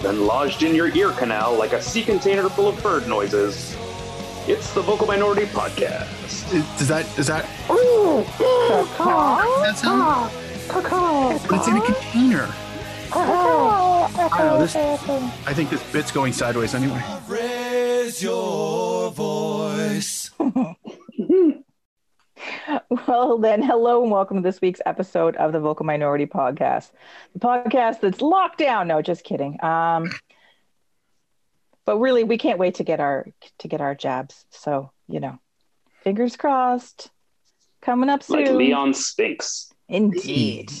active and lodged in your ear canal like a sea container full of bird noises. It's the Vocal Minority Podcast. Does that does that that sound? But it's in a container. I don't know this. I think this bit's going sideways anyway. Raise your voice. Well, then, hello and welcome to this week's episode of the Vocal Minority Podcast, the podcast that's locked down. No, just kidding. Um, but really, we can't wait to get our to get our jabs. So you know, fingers crossed. Coming up soon. Like Leon Spinks. Indeed.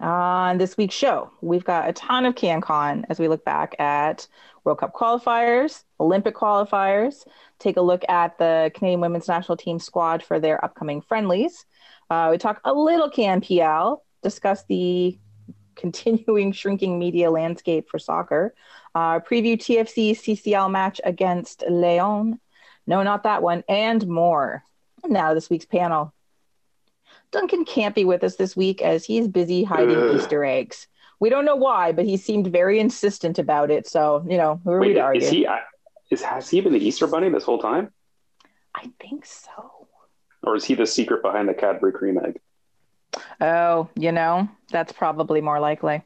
On this week's show, we've got a ton of CanCon as we look back at World Cup qualifiers, Olympic qualifiers, take a look at the Canadian women's national team squad for their upcoming friendlies. Uh, we talk a little CanPL, discuss the continuing shrinking media landscape for soccer, uh, preview TFC CCL match against Leon. No, not that one, and more. Now, this week's panel. Duncan can't be with us this week as he's busy hiding Ugh. Easter eggs. We don't know why, but he seemed very insistent about it. So, you know, who are we to argue? is he? I- Is has he been the Easter Bunny this whole time, I think so. or is he the secret behind the Cadbury cream egg? Oh, you know, that's probably more likely.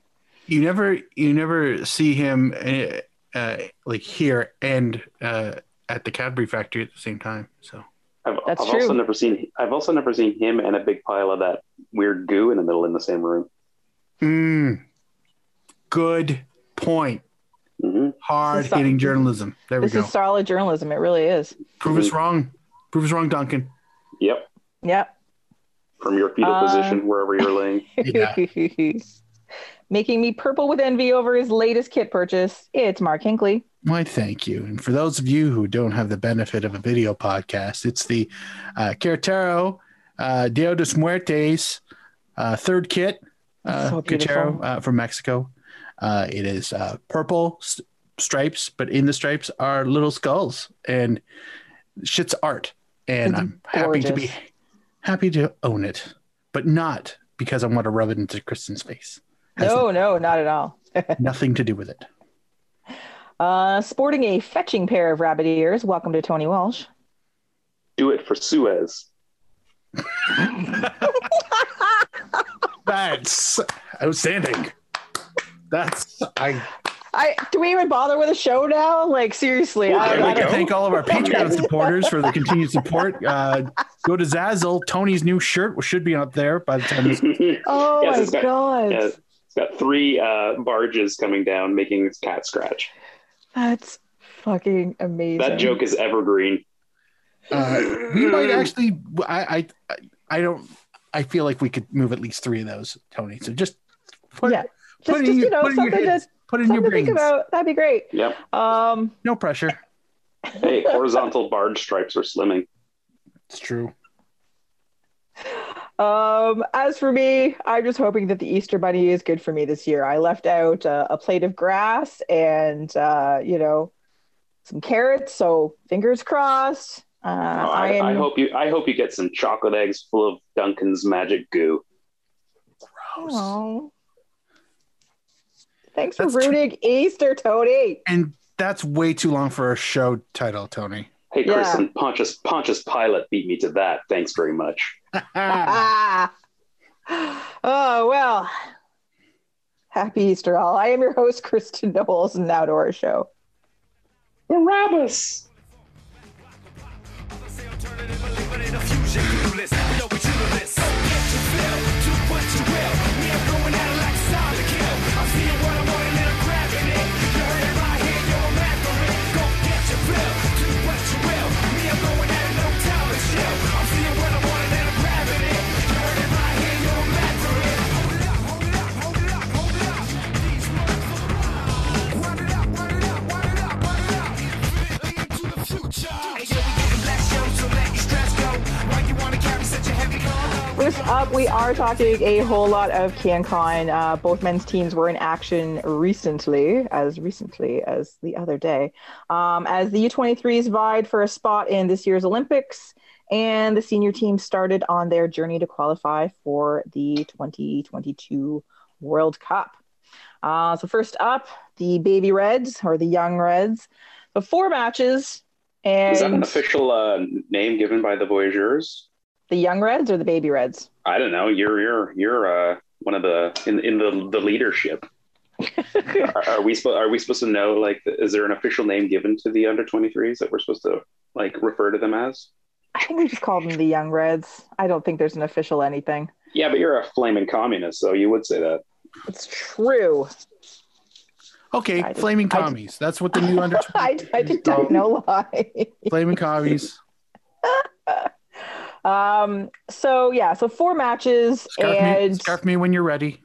You never you never see him uh, uh, like here and uh, at the Cadbury factory at the same time. So I've, That's I've also true. never seen. I've also never seen him and a big pile of that weird goo in the middle in the same room. mm, good point. Hmm Hard This hitting journalism. There we go. This go. is solid journalism. It really is. Prove us wrong. Prove us wrong, Duncan. Yep, Yep. from your fetal Uh, position, wherever you're laying. Yeah. Making me purple with envy over his latest kit purchase. It's Mark Hinkley. Why, thank you. And for those of you who don't have the benefit of a video podcast, it's the uh, Cartero uh, Dia dos Muertes uh, third kit, uh, So Cartero uh, from Mexico. Uh, it is uh, purple st- stripes, but in the stripes are little skulls, and shit's art. And It's I'm happy to be happy to own it, but not because I want to rub it into Kristen's face. Has No, no, not at all. nothing to do with it. Uh, sporting a fetching pair of rabbit ears. Welcome to Tony Walsh. Do it for Suez. That's outstanding. That's I. I do we even bother with a show now? Like seriously, Well, I, there I'd we I like to thank all of our Patreon supporters for the continued support. Uh, go to Zazzle. Tony's new shirt should be up there by the time this. Oh Yes, my it's got- god, Yeah, it's got three uh, barges coming down, making its cat scratch. that's fucking amazing. That joke is evergreen. Uh, we might actually. I, I I don't. I feel like we could move at least three of those, Tony. So just put, Yeah. Put Just, just in you your, know, put your something to, Put in your something to think about. That'd be great. Yep. Um, No pressure. Hey, horizontal barge stripes are slimming. It's true. Um, as for me, I'm just hoping that the Easter Bunny is good for me this year. I left out uh, a plate of grass and uh, you know some carrots, so fingers crossed. Uh, Oh, I, I, am. I hope you. I hope you get some chocolate eggs full of Duncan's magic goo. Gross. Oh. Thanks for That's tr- ruining Easter, Tony. And that's way too long for a show title, Tony. Hey, Yeah. Kristen, Pontius Pontius Pilate beat me to that. Thanks very much. Ah. Oh well. Happy Easter, all. I am your host, Kristen Knowles, to our show. Barabbas. First up, we are talking a whole lot of CanCon. Uh, both men's teams were in action recently, as recently as the other day, um, as the U23s vied for a spot in this year's Olympics, and the senior team started on their journey to qualify for the 2022 World Cup. Uh, so first up, the Baby Reds or the Young Reds. The four matches, and Is that an official uh, name given by the Voyageurs? The Young Reds or the Baby Reds. I don't know. You're you're you're uh, one of the in in the the leadership. are, are we supposed are we supposed to know like is there an official name given to the under 23s that we're supposed to like refer to them as? I think we just call them the Young Reds. I don't think there's an official anything. Yeah, but you're a flaming communist, so you would say that. It's true. Okay, I flaming did- commies. That's what the new under. I, I did not know why. Flaming commies. Um. So yeah. So four matches, Scarf me, and scarf me when you're ready.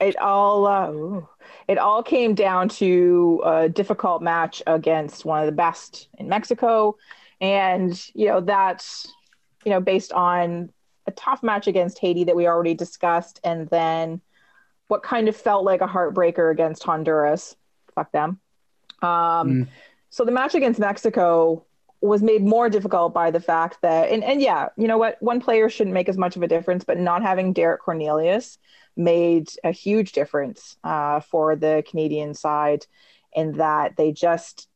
it all uh, ooh. it all came down to a difficult match against one of the best in Mexico, and you know that's you know based on a tough match against Haiti that we already discussed, and then what kind of felt like a heartbreaker against Honduras. Fuck them. Um, Mm. So the match against Mexico was made more difficult by the fact that, and, and yeah, you know what? One player shouldn't make as much of a difference, but not having Derek Cornelius made a huge difference uh, for the Canadian side in that they just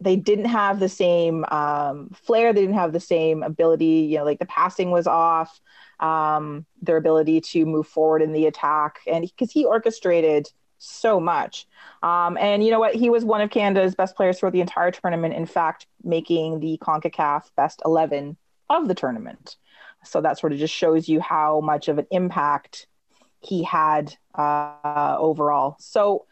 they didn't have the same um, flair, they didn't have the same ability. You know, like the passing was off, um, their ability to move forward in the attack, and because he orchestrated so much. Um, and you know what? He was one of Canada's best players for the entire tournament. In fact, making the CONCACAF best 11 of the tournament. So that sort of just shows you how much of an impact he had uh, overall. So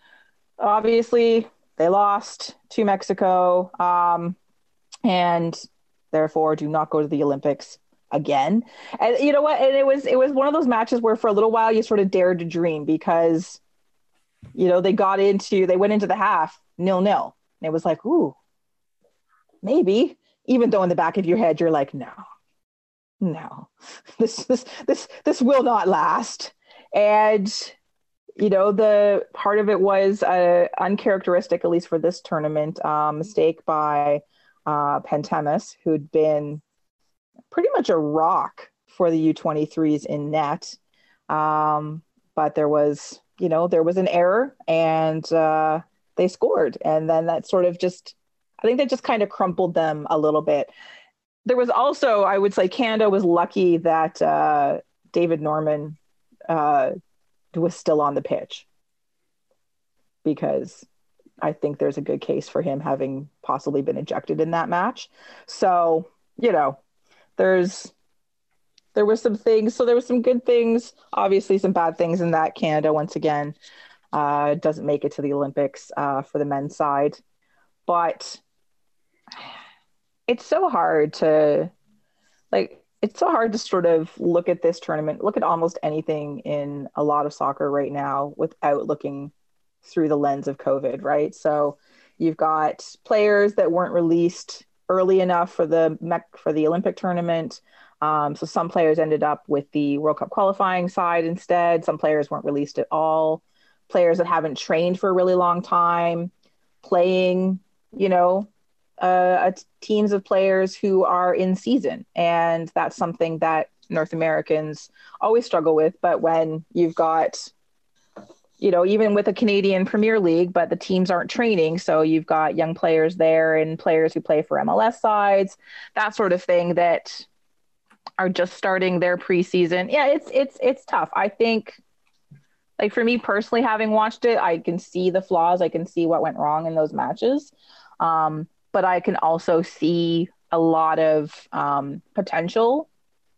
obviously, they lost to Mexico um, and therefore do not go to the Olympics again. And you know what? And it was it was one of those matches where for a little while you sort of dared to dream because you know they got into they went into the half nil nil. And it was like, ooh, maybe. Even though in the back of your head you're like, no, no, this this this this will not last. And you know the part of it was uh, uncharacteristic, at least for this tournament, uh, mistake by uh, Pantemis, who'd been pretty much a rock for the U23s in net. Um, but there was, you know, there was an error and uh, they scored. And then that sort of just, I think that just kind of crumpled them a little bit. There was also, I would say, Canada was lucky that uh, David Norman uh, was still on the pitch because I think there's a good case for him having possibly been ejected in that match. So, you know, there's there was some things so there was some good things obviously some bad things in that. Canada once again uh, doesn't make it to the olympics uh, for the men's side. But it's so hard to like it's so hard to sort of look at this tournament look at almost anything in a lot of soccer right now without looking through the lens of covid right? So you've got players that weren't released early enough for the for the olympic tournament um, so some players ended up with the World Cup qualifying side instead. Some players weren't released at all. Players that haven't trained for a really long time, playing, you know, uh, teams of players who are in season, and that's something that North Americans always struggle with. But when you've got you know, even with a Canadian Premier League, but the teams aren't training. So you've got young players there and players who play for MLS sides, that sort of thing that are just starting their preseason. Yeah, it's it's it's tough. I think like for me personally having watched it, I can see the flaws, I can see what went wrong in those matches. Um, but I can also see a lot of um, potential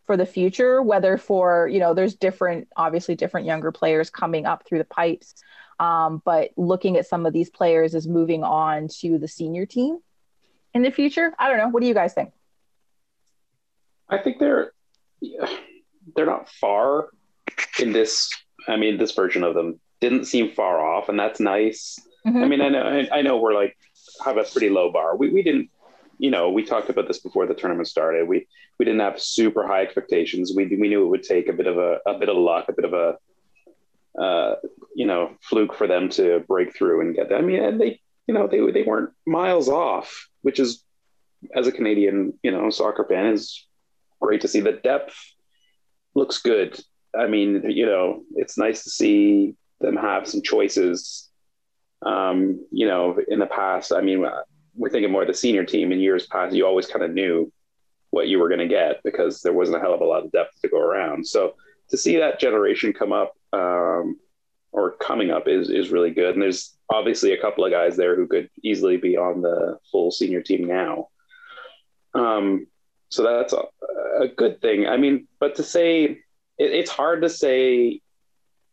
for the future, whether for, you know, there's different, obviously different younger players coming up through the pipes. Um, but looking at some of these players is moving on to the senior team in the future. I don't know. What do you guys think? I think they're they're not far in this. I mean, this version of them didn't seem far off, and that's nice. Mhm. I mean, I know I, I know we're like have a pretty low bar. We we didn't, you know, we talked about this before the tournament started. We we didn't have super high expectations. We we knew it would take a bit of a a bit of luck, a bit of a uh, you know fluke for them to break through and get. That. I mean, and they you know they they weren't miles off, which is as a Canadian you know soccer fan is great to see. The depth looks good. I mean, you know, it's nice to see them have some choices Um, you know, in the past, I mean, we're thinking more of the senior team in years past, you always kind of knew what you were going to get because there wasn't a hell of a lot of depth to go around. So to see that generation come up um, or coming up is is really good. And there's obviously a couple of guys there who could easily be on the full senior team now. Um, so that's a, a, good thing. I mean, but to say it, it's hard to say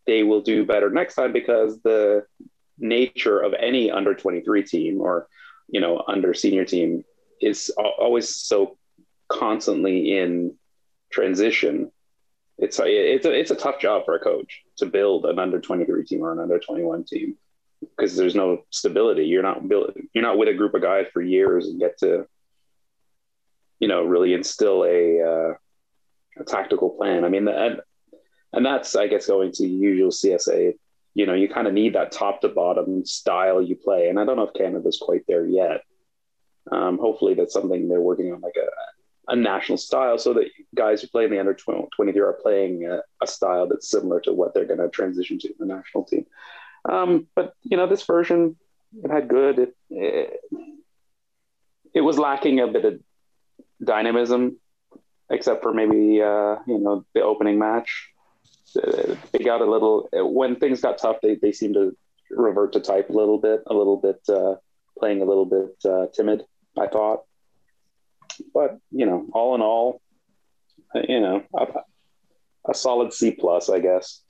they will do better next time because the nature of any under 23 team or you know under senior team is always so constantly in transition it's a, it's a it's a tough job for a coach to build an under 23 team or an under 21 team because there's no stability you're not built you're not with a group of guys for years and get to you know really instill a uh, a tactical plan i mean and and that's i guess going to usual csa you know you kind of need that top to bottom style you play and i don't know if canada's quite there yet um, hopefully that's something they're working on like a a national style so that guys who play in the under 23 are playing a, a style that's similar to what they're going to transition to the national team. Um, but, you know, this version, it had good. It, it, it, was lacking a bit of dynamism, except for maybe, uh, you know, the opening match. They got a little, when things got tough, they, they seemed to revert to type a little bit, a little bit, uh, playing a little bit uh, timid, I thought but you know, all in all, you know, a, a solid C plus, I guess.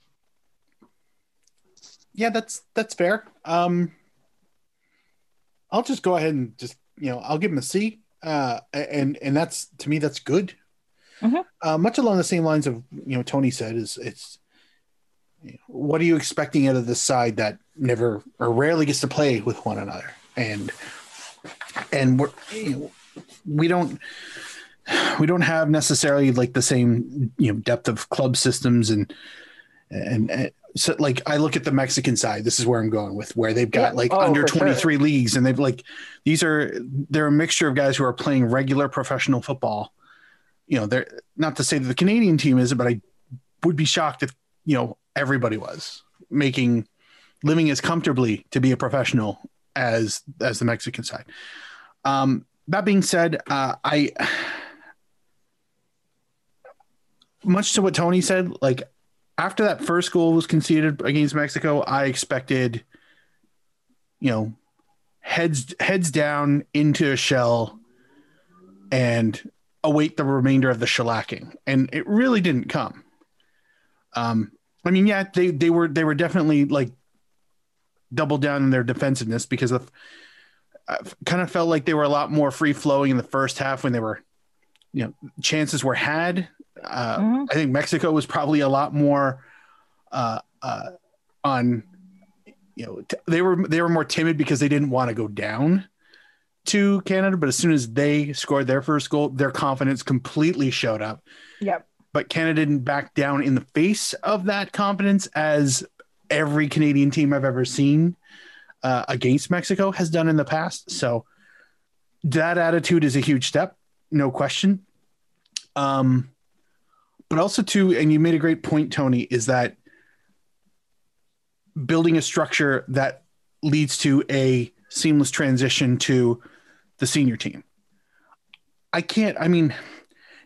Yeah, that's that's fair. Um, I'll just go ahead and just you know I'll give him a C, uh, and and that's to me that's good. Mm-hmm. Uh, much along the same lines of you know Tony said is it's what are you expecting out of this side that never or rarely gets to play with one another and and we're you know, we don't we don't have necessarily like the same you know depth of club systems and and, and so like I look at the Mexican side. This is where I'm going with where they've got yeah. like oh, under 23 sure. leagues, and they've like these are they're a mixture of guys who are playing regular professional football. You know, they're not to say that the Canadian team isn't, but I would be shocked if you know everybody was making living as comfortably to be a professional as as the Mexican side. Um, that being said, uh, I much to what Tony said, like after that first goal was conceded against Mexico, I expected, you know, heads heads down into a shell and await the remainder of the shellacking, and it really didn't come. Um, I mean, yeah, they they were they were definitely like double down in their defensiveness because of I kind of felt like they were a lot more free flowing in the first half when they were, you know, chances were had. Uh, mm-hmm. I think Mexico was probably a lot more uh, uh, on, you know, t- they were they were more timid because they didn't want to go down to Canada. But as soon as they scored their first goal, their confidence completely showed up. Yep. But Canada didn't back down in the face of that confidence as every Canadian team I've ever seen uh, against Mexico has done in the past. So that attitude is a huge step, no question. Um, but also too, and you made a great point, Tony, is that building a structure that leads to a seamless transition to the senior team. I can't. I mean,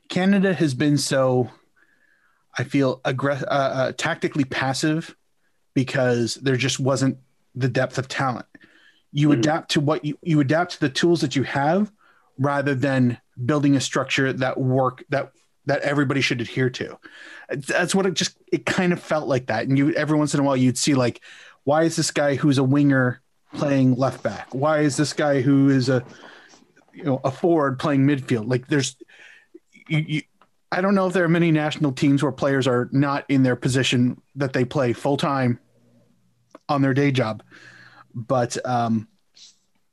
Canada has been so. I feel aggressive, uh, uh, tactically passive because there just wasn't the depth of talent. You mm-hmm. adapt to what you you adapt to the tools that you have rather than building a structure that work that that everybody should adhere to. That's what it just it kind of felt like that. And you every once in a while you'd see like, why is this guy who's a winger playing left back? Why is this guy who is a you know a forward playing midfield? Like there's you, you I don't know if there are many national teams where players are not in their position that they play full time on their day job. But um,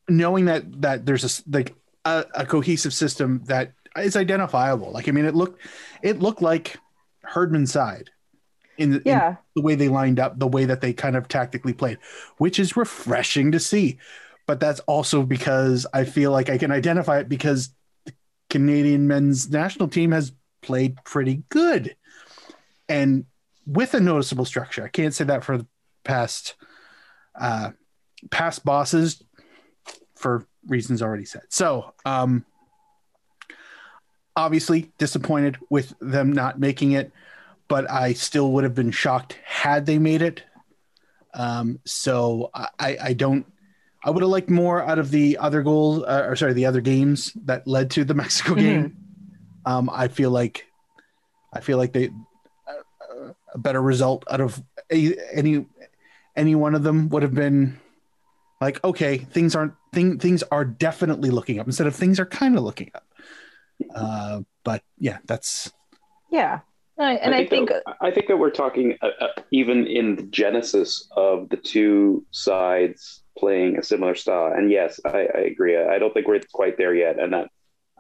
knowing that that there's a like a, a, cohesive system that is identifiable. Like I mean, it looked it looked like Herdman's side in the, yeah. in the way they lined up, the way that they kind of tactically played, which is refreshing to see. But that's also because I feel like I can identify it because the Canadian men's national team has played pretty good and with a noticeable structure. I can't say that for the past uh, past bosses for reasons already said. So, um, obviously disappointed with them not making it, but I still would have been shocked had they made it. Um, so I, I don't. I would have liked more out of the other goals, uh, or sorry, the other games that led to the Mexico Mhm. game. Um, I feel like, I feel like they uh, a better result out of a, any any one of them would have been like okay, things aren't thing, things are definitely looking up instead of things are kind of looking up. Uh, but yeah, that's Yeah. I- And I think, that, I think that we're talking uh, uh, even in the genesis of the two sides playing a similar style. And yes, I, I agree. I don't think we're quite there yet. And that,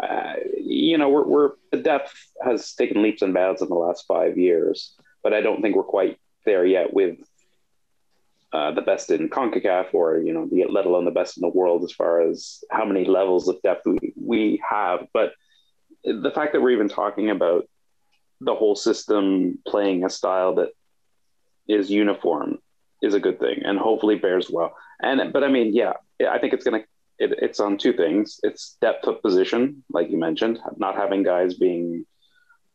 uh, you know, we're, we're the depth has taken leaps and bounds in the last five years, but I don't think we're quite there yet with uh, the best in CONCACAF or, you know, the, let alone the best in the world as far as how many levels of depth we, we have. But the fact that we're even talking about the whole system playing a style that is uniform is a good thing and hopefully bears well. And but I mean, yeah, I think it's gonna it, it's on two things. It's depth of position, like you mentioned, not having guys being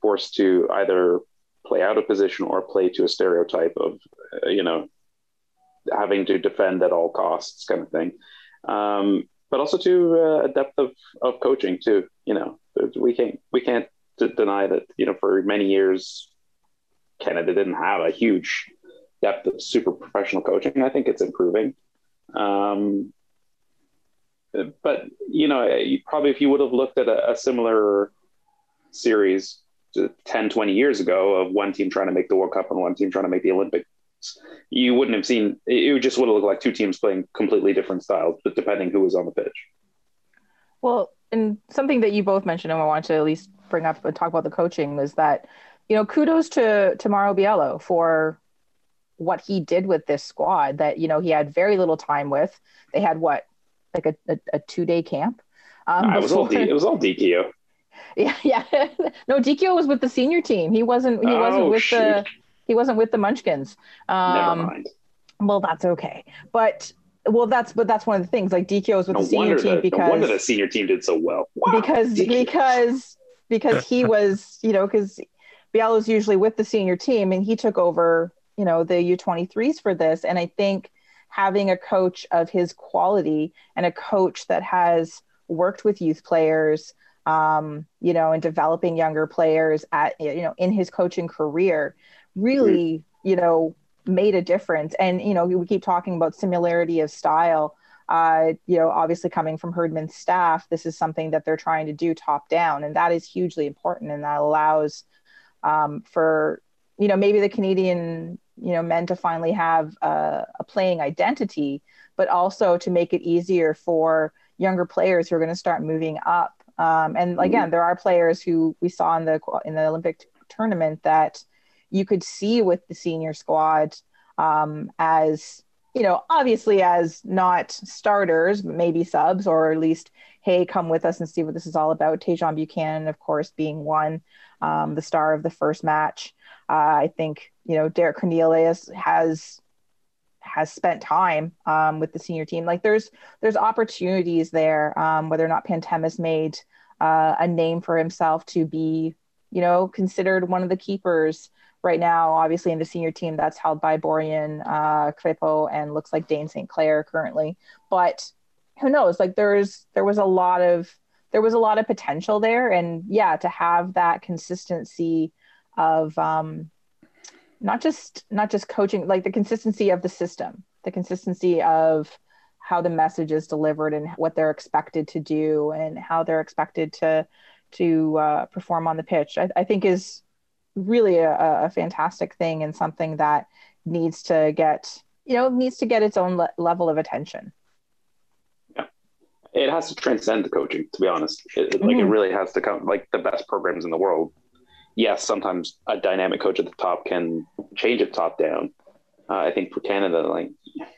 forced to either play out of position or play to a stereotype of uh, you know having to defend at all costs kind of thing. Um, but also to uh, a depth of, of coaching too. You know, we can't we can't to deny that you know for many years Canada didn't have a huge depth of super professional coaching. I think it's improving. Um, but you know, you, probably if you would have looked at a, a similar series 10, 20 years ago of one team trying to make the World Cup and one team trying to make the Olympics, you wouldn't have seen it just would have looked like two teams playing completely different styles, but depending who was on the pitch. well, and something that you both mentioned, and I want to at least bring up and talk about the coaching was that, you know, kudos to to Mauro Biello for what he did with this squad that, you know, he had very little time with. They had what, like a, a, a two day camp? Um, Ah, it was all D, it was all DQ. Yeah, yeah. no, DQ was with the senior team. He wasn't. He wasn't Oh, with the. Shoot. He wasn't with the Munchkins. Never Um, mind. well, that's okay. But well, that's but that's one of the things. Like DQ was with No the senior team the, because no wonder the senior team did so well. Wow, because DQ. because because he was you know because Biello's usually with the senior team and he took over you know the U23s for this and I think having a coach of his quality and a coach that has worked with youth players um, you know and developing younger players at you know in his coaching career really you know made a difference. And you know we keep talking about similarity of style. Uh, you know, obviously coming from Herdman's staff, this is something that they're trying to do top down, and that is hugely important, and that allows um, for you know maybe the Canadian you know men to finally have a, a playing identity, but also to make it easier for younger players who are going to start moving up. Um, and again, there are players who we saw in the in the Olympic tournament that you could see with the senior squad um, as you know, obviously as not starters, maybe subs, or at least, hey, come with us and see what this is all about. Tajon Buchanan, of course, being one, um, the star of the first match. Uh, I think you know Derek Cornelius has has spent time um, with the senior team. Like there's there's opportunities there. Um, whether or not Pantemis made uh, a name for himself to be, you know, considered one of the keepers right now, obviously in the senior team that's held by Borjan uh, Crepeau and looks like Dayne St. Clair currently. But who knows? Like there's there was a lot of there was a lot of potential there, and yeah, to have that consistency of um, not just not just coaching, like the consistency of the system, the consistency of how the message is delivered and what they're expected to do and how they're expected to to uh, perform on the pitch. I, I think is really a, a fantastic thing and something that needs to get you know needs to get its own le- level of attention. Yeah. it has to transcend the coaching to be honest. It, it- like it Mhm. really has to come like the best programs in the world. Yes sometimes a dynamic coach at the top can change it top down. Uh, i think for canada like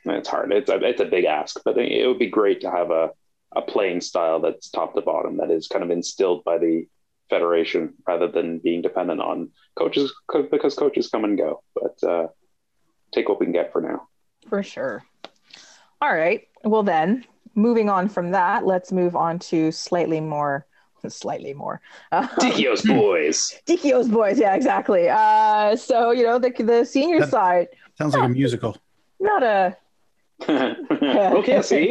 it's hard. It's a, it's a big ask but it would be great to have a, a playing style that's top to bottom that is kind of instilled by the federation rather than being dependent on coaches co- because coaches come and go but uh, take what we can get for now for sure All right. Well, then, moving on from that, let's move on to slightly more, slightly more. Dichio's boys. Dichio's boys. Yeah, exactly. Uh, so, you know, the, the senior That- side, Sounds like a musical. not a, okay, see,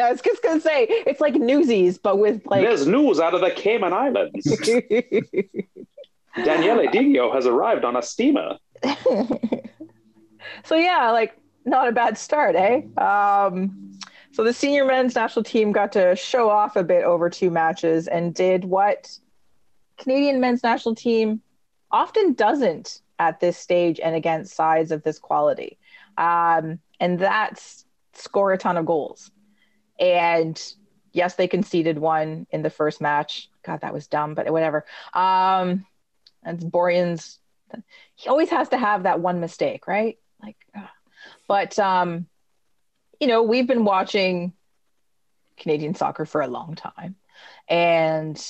I was just going to say, it's like Newsies, but with like. there's news out of the Cayman Islands. Daniele Dichio has arrived on a steamer. so yeah, like not a bad start, eh? Um, so the senior men's national team got to show off a bit over two matches and did what Canadian men's national team often doesn't at this stage and against sides of this quality, um, and that's score a ton of goals. And yes, they conceded one in the first match. God, that was dumb, but whatever. Um, and Borjan's he always has to have that one mistake, right? Like, ugh. but um, you know, we've been watching Canadian soccer for a long time, and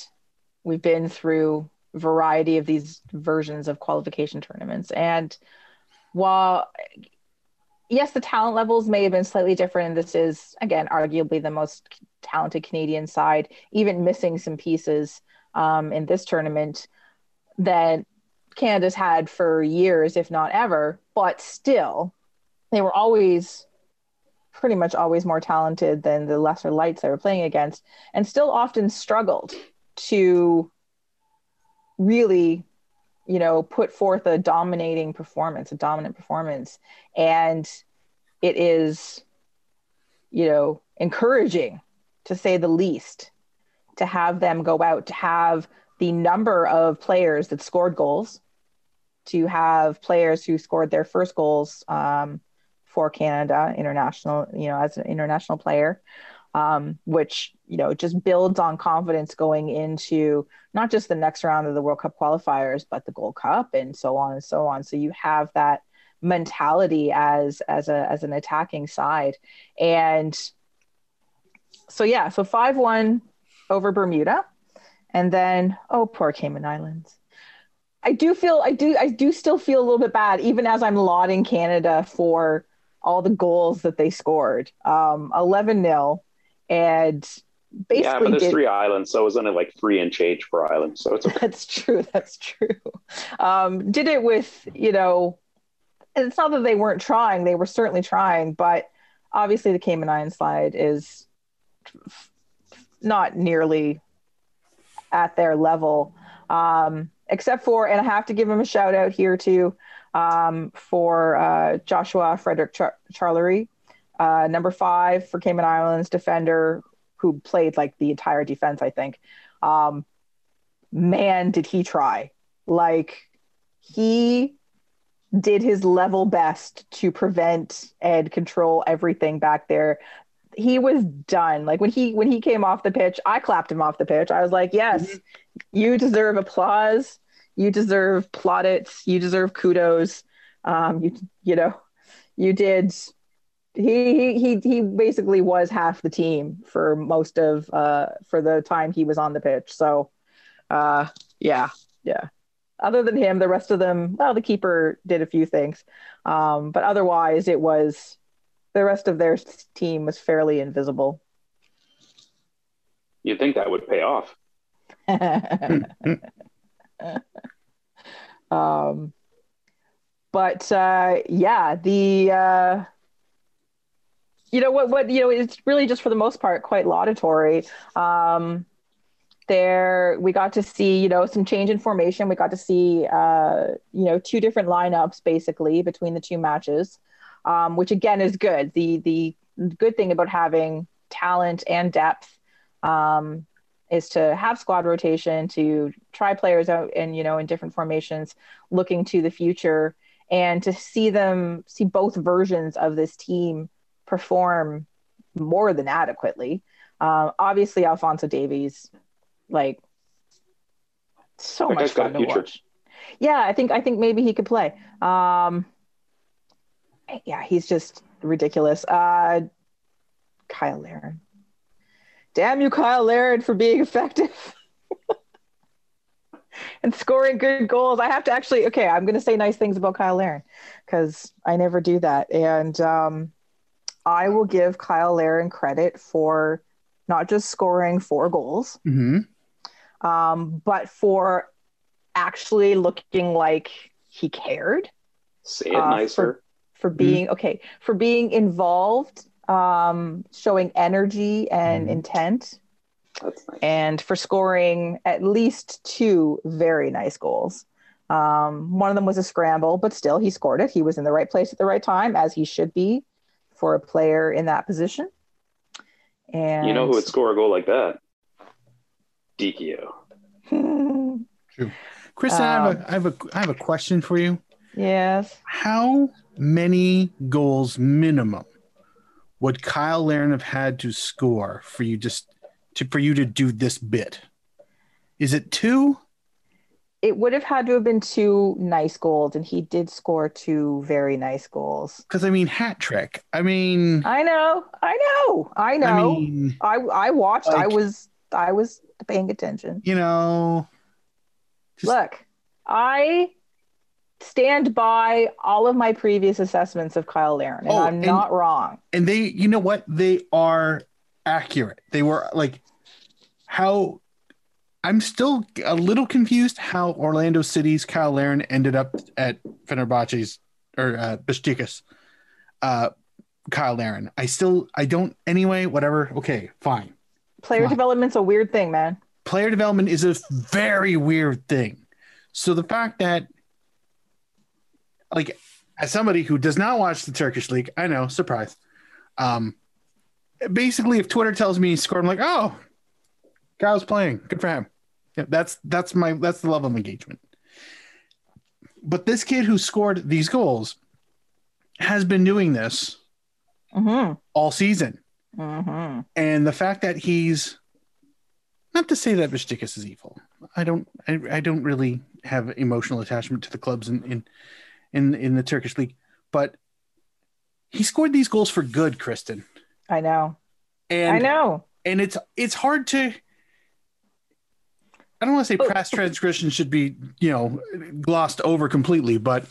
we've been through variety of these versions of qualification tournaments. And while yes, the talent levels may have been slightly different, this is again arguably the most talented Canadian side, even missing some pieces um, in this tournament that Canada's had for years, if not ever, but still, they were always pretty much always more talented than the lesser lights they were playing against, and still often struggled to really, you know, put forth a dominating performance, a dominant performance. And it is, you know, encouraging to say the least to have them go out, to have the number of players that scored goals, to have players who scored their first goals um, for Canada international, you know, as an international player, um, which you know just builds on confidence going into not just the next round of the World Cup qualifiers, but the Gold Cup and so on and so on. So you have that mentality as as a as an attacking side, and so yeah, so five one over Bermuda. And then, oh, poor Cayman Islands. I do feel, I do, I do still feel a little bit bad, even as I'm lauding Canada for all the goals that they scored. Um, 11 0. And basically, yeah, but there's did- three islands, so it was only like three and change per island. So it's okay. that's true. That's true. Um, did it with, you know, and it's not that they weren't trying, they were certainly trying, but obviously the Cayman Island slide is not nearly at their level. Um, except for, and I have to give him a shout out here too um, for uh, Joshua Frederick Char- Charlery, uh, number five for Cayman Islands defender who played like the entire defense, I think. Um, man, did he try! Like he did his level best to prevent and control everything back there. He was done. Like when he when he came off the pitch, I clapped him off the pitch. I was like, "Yes, you deserve applause. You deserve plaudits. You deserve kudos. Um, you you know, you did." He he he basically was half the team for most of uh for the time he was on the pitch. So, uh, yeah, yeah. Other than him, the rest of them, well, the keeper did a few things, um, but otherwise, it was the rest of their team was fairly invisible. You'd think that would pay off. um, but uh, yeah, the uh, you know what what you know it's really just for the most part quite laudatory. Um, there we got to see you know some change in formation. We got to see uh, you know two different lineups basically between the two matches, um, which again is good. The the good thing about having talent and depth um, is to have squad rotation, to try players out and you know in different formations, looking to the future, and to see them see both versions of this team perform more than adequately. Uh, obviously, Alfonso Davies, like so That much guy's got a fun to future. watch. Yeah, I think I think maybe he could play. Um, yeah, he's just ridiculous. Uh, Kyle Larin. Damn you, Kyle Larin, for being effective and scoring good goals. I have to actually, okay, I'm going to say nice things about Kyle Larin because I never do that. And um, I will give Kyle Larin credit for not just scoring four goals, hmm um, but for actually looking like he cared. Say it Uh, nicer. for being okay for being involved um showing energy and Mhm. intent. That's nice. and for scoring at least two very nice goals. Um one of them was a scramble but still he scored it. He was in the right place at the right time as he should be for a player in that position and you know who would score a goal like that? DQ. Kristen, I, have Um, a, I have a I have a question for you. yes How many goals minimum would Kyle Larin have had to score for you just to for you to do this bit? Is it two? It would have had to have been two nice goals and he did score two very nice goals Because I mean hat trick. I mean, i know i know i know I mean, I I watched. I was I was paying attention. you know, Just- Look, I stand by all of my previous assessments of Kyle Larin, and Oh, I'm and- not wrong. and they, you know what? They are accurate. They were like how. I'm still a little confused how Orlando City's Kyle Larin ended up at Fenerbahce's or uh, Besiktas. Uh, Kyle Larin. I still, I don't. Anyway, whatever. Okay, fine. Player on. development's a weird thing, man. player development is a very weird thing. So the fact that, like, as somebody who does not watch the Turkish league, I know, surprise. Um, basically, if Twitter tells me he scored, I'm like, oh, Kyle's playing, good for him. Yeah, that's that's my that's the level of engagement. But this kid who scored these goals has been doing this Mm-hmm. all season. Mm-hmm. and the fact that he's not to say that Besiktas is evil. I don't. I, I don't really have emotional attachment to the clubs in in in, in the Turkish league, but he scored these goals for good, Kristen. I know. And I know. and it's it's hard to. I don't want to say Oh. past transgression should be you know glossed over completely, but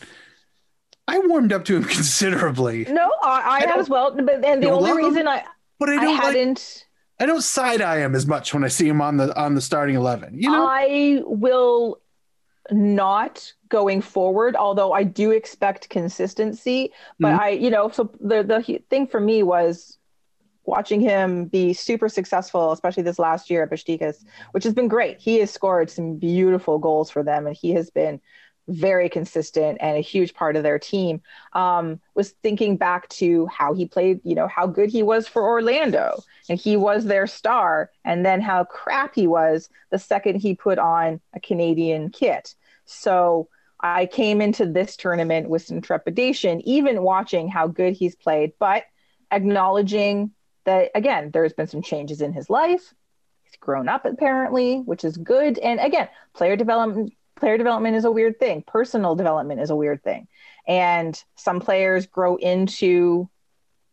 I warmed up to him considerably. No, I, I, I have as well. But and the only love him, reason I But I I, don't like, hadn't. I don't side eye him as much when I see him on the on the starting eleven. You know, I will not going forward, although I do expect consistency. But Mhm. I, you know, so the the thing for me was watching him be super successful, especially this last year at Besiktas, which has been great. He has scored some beautiful goals for them, and he has been very consistent and a huge part of their team. Um, was thinking back to how he played, you know, how good he was for Orlando, and he was their star, and then how crap he was the second he put on a Canadian kit. So I came into this tournament with some trepidation, even watching how good he's played, but acknowledging that again, there's been some changes in his life. He's grown up apparently, which is good. And again, player development player development is a weird thing. Personal development is a weird thing. And some players grow into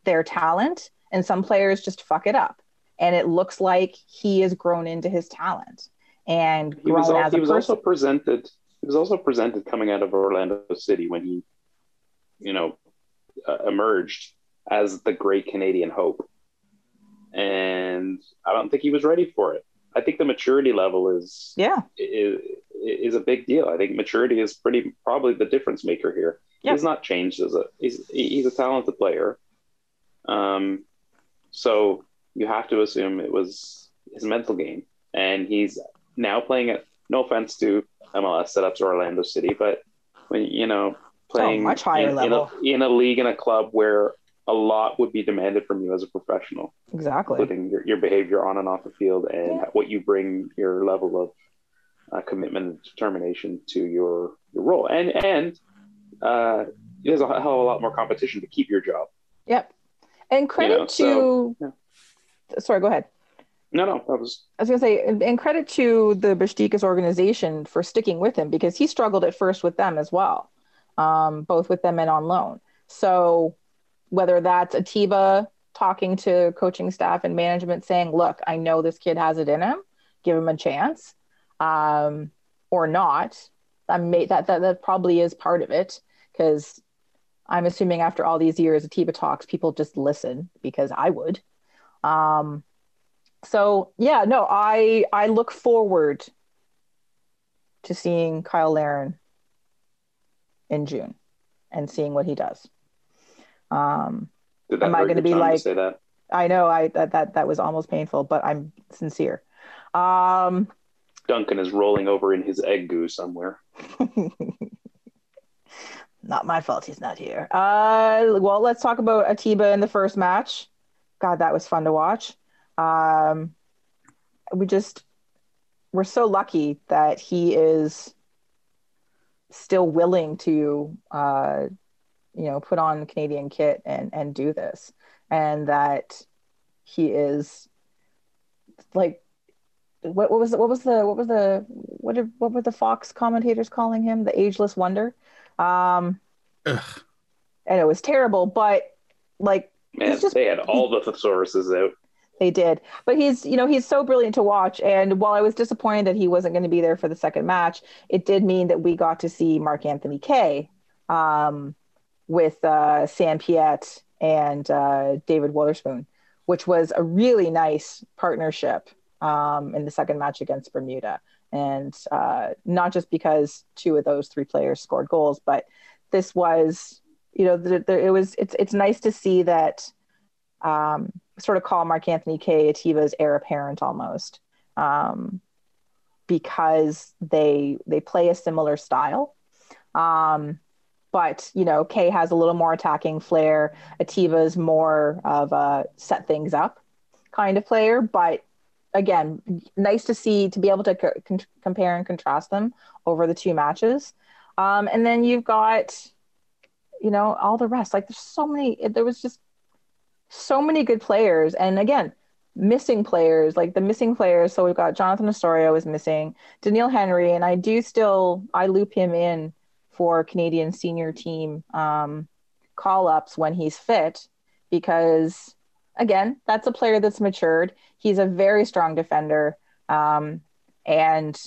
their talent and some players just fuck it up. And it looks like he has grown into his talent and He was, grown al- as he was also presented. He was also presented coming out of Orlando City when he, you know, uh, emerged as the great Canadian hope, and I don't think he was ready for it. I think the maturity level is yeah. is, is a big deal. I think maturity is pretty probably the difference maker here. Yeah. He's not changed as a he's he's a talented player. Um, so you have to assume it was his mental game, and he's now playing at. No offense to MLS setups or Orlando City, but when you know playing much higher in, level. in a, in a league in a club where a lot would be demanded from you as a professional Exactly. including your, your behavior on and off the field and Yeah. what you bring your level of uh, commitment and determination to your, your role and and uh, there's a hell of a lot more competition to keep your job Yep. And credit know, to so, sorry, go ahead. no no that was I was gonna say, and, and credit to the Besiktas organization for sticking with him because he struggled at first with them as well, um, both with them and on loan. So whether that's Atiba talking to coaching staff and management saying, "Look, I know this kid has it in him, give him a chance," um, or not, that may that that that probably is part of it because I'm assuming after all these years of Atiba talks, people just listen because I would. Um, so yeah, no, I I look forward to seeing Kyle Larin in June and seeing what he does. Um, Did that Am I gonna be like- say that? I know I that, that that was almost painful, but I'm sincere. Um, Duncan is rolling over in his egg goo somewhere. not my fault he's not here. Uh, well, let's talk about Atiba in the first match. God, that was fun to watch. Um, we just we're so lucky that he is still willing to uh, you know put on the Canadian kit and and do this, and that he is like what, what was what was the what was the what did, what were the Fox commentators calling him? The ageless wonder? Um Ugh. and it was terrible but like Man, just- they had all the thesauruses out. they did. But he's you know he's so brilliant to watch. And while i was disappointed that he wasn't going to be there for the second match it did mean that we got to see mark anthony Kaye. Um, with uh, sam Piette and uh, david Wotherspoon which was a really nice partnership um, in the second match against bermuda and uh, not just because two of those three players scored goals but this was you know the, the, it was it's it's nice to see that um, sort of call Mark Anthony Kaye Atiba's heir apparent almost, um, because they they play a similar style. Um, but you know, Kaye has a little more attacking flair. Atiba's more of a set things up kind of player. But again, nice to see to be able to co- compare and contrast them over the two matches. Um, and then you've got, you know, all the rest. Like there's so many. There was just so many good players and again missing players like the missing players so we've got jonathan osorio is missing Doneil Henry and i do still i loop him in for canadian senior team um, call ups when he's fit because again that's a player that's matured he's a very strong defender um, and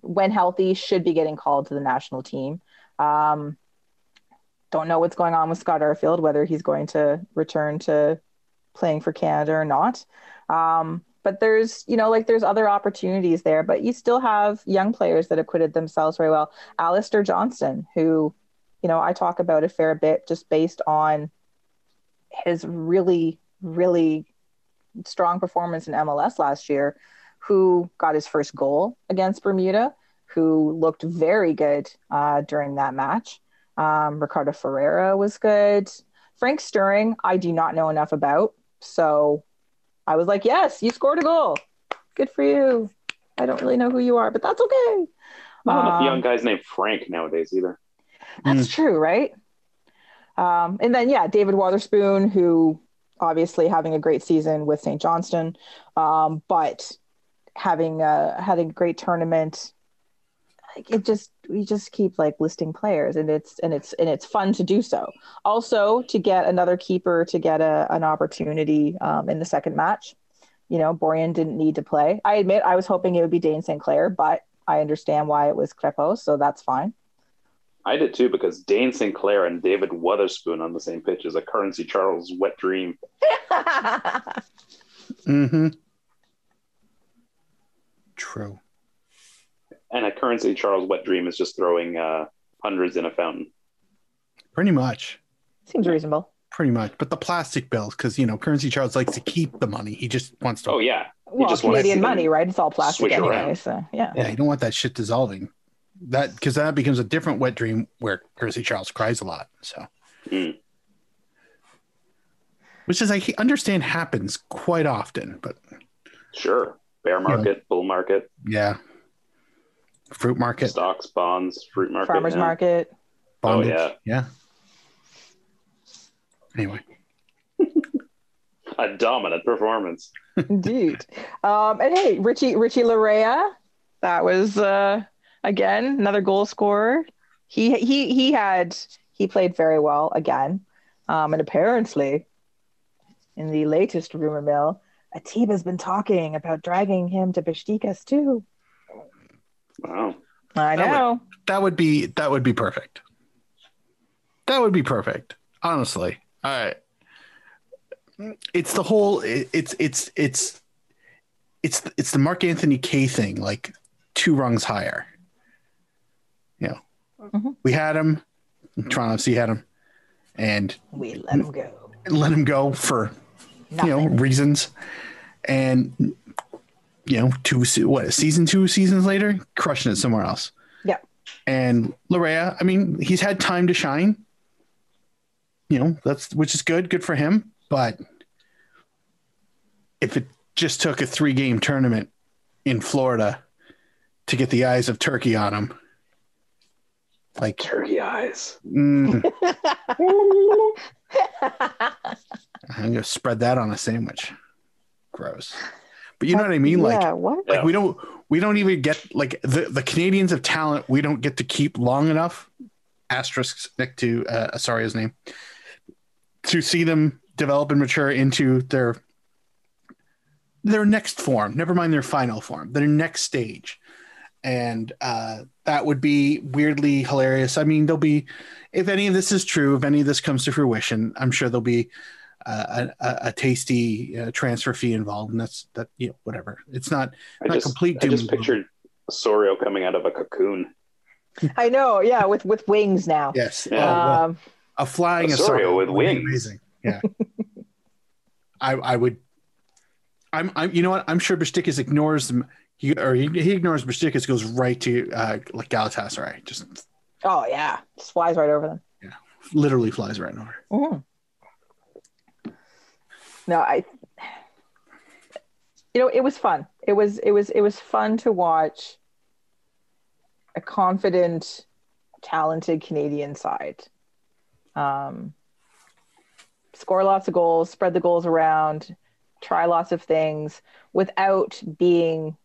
when healthy should be getting called to the national team um, don't know what's going on with Scott Arfield, whether he's going to return to playing for Canada or not. Um, but there's, you know, like there's other opportunities there, but you still have young players that acquitted themselves very well. Alistair Johnston, who, you know, I talk about a fair bit just based on his really, really strong performance in MLS last year, who got his first goal against Bermuda, who looked very good uh, during that match. Um, Ricardo Ferreira was good. Frank Sturing, I do not know enough about. So I was like, yes, you scored a goal. Good for you. I don't really know who you are, but that's okay. Not enough Um, young guys named Frank nowadays either. That's true, right? Um, and then, yeah, David Wotherspoon, who obviously having a great season with St. Johnstone, um, but having a, having a great tournament. Like it just we just keep like listing players, and it's and it's and it's fun to do so. Also, to get another keeper to get a, an opportunity um, in the second match. You know, Borjan didn't need to play. I admit I was hoping it would be Dayne St. Clair, but I understand why it was Crepeau, so that's fine. I did too because Dayne St. Clair and David Wotherspoon on the same pitch is a Currency Charles wet dream. Mm-hmm. True. And a Currency Charles wet dream is just throwing uh, hundreds in a fountain. Pretty much. Seems reasonable. Pretty much. But the plastic bills, because you know, currency Charles likes to keep the money. He just wants to Oh yeah, Well, just wanna Canadian see money, right? It's all plastic swish anyway. around. So yeah. Yeah, you don't want that shit dissolving. That because that becomes a different wet dream where Currency Charles cries a lot. So, Mm. which is I understand happens quite often, but sure. Bear market, bull market, yeah, fruit market, stocks, bonds, fruit market. Farmers yeah. market. bondage, yeah. yeah. Anyway, A dominant performance. Indeed. um, and hey, Richie Richie Laryea, that was uh, again another goal scorer. He he he had he played very well again, um, and apparently, in the latest rumor mill, Atiba's been talking about dragging him to Besiktas too. Wow. I That would- know. that would be that would be perfect. That would be perfect. honestly. All right. it's the whole. it- It's it's it's it's it's the Mark Anthony Kaye thing, like two rungs higher. You know, Mhm. we had him. Toronto FC had him, and We let him go. let him go for you know reasons, and you know two se- what season two seasons later, crushing it somewhere else. Yeah. And Laryea, I mean, he's had time to shine. You know, that's which is good, good for him. But if it just took a three game tournament in Florida to get the eyes of Turkey on him, like Turkey eyes. mm, I'm gonna spread that on a sandwich. Gross. But you know what I mean? Like yeah, what? like Yeah. we don't we don't even get like the the Canadians of talent we don't get to keep long enough asterisks next to uh sorry his name to see them develop and mature into their their next form never mind their final form their next stage and uh that would be weirdly hilarious i mean there'll be if any of this is true if any of this comes to fruition i'm sure there'll be uh, a, a, a tasty uh, transfer fee involved and that's that you know whatever it's not I Not just, complete I just and gloom. pictured Osorio coming out of a cocoon. I know. Yeah, with with wings now. yes Yeah. Oh, well, Um, a flying Osorio Osorio with wings. amazing yeah i i would i'm i'm you know what i'm sure Besiktas ignores them he or he, he ignores Besiktas goes right to uh like galatasaray just oh yeah, just flies right over them. Yeah, literally flies right over Mhm. No, I. You know, it was fun. It was it was it was fun to watch a confident, talented Canadian side. Um, score lots of goals, spread the goals around, try lots of things without being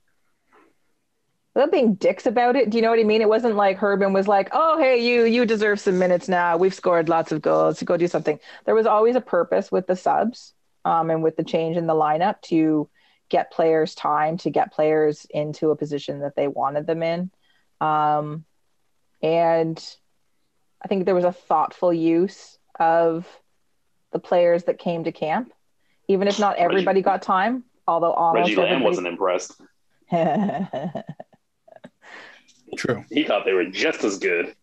without being dicks about it. Do you know what I mean? It wasn't like Herdman was like, "Oh, hey, you you deserve some minutes now. We've scored lots of goals. Go do something." There was always a purpose with the subs um, and with the change in the lineup to get players time to get players into a position that they wanted them in. Um, and I think there was a thoughtful use of the players that came to camp, even if not everybody got time. Although almost Reggie Lambe wasn't impressed. true He thought they were just as good.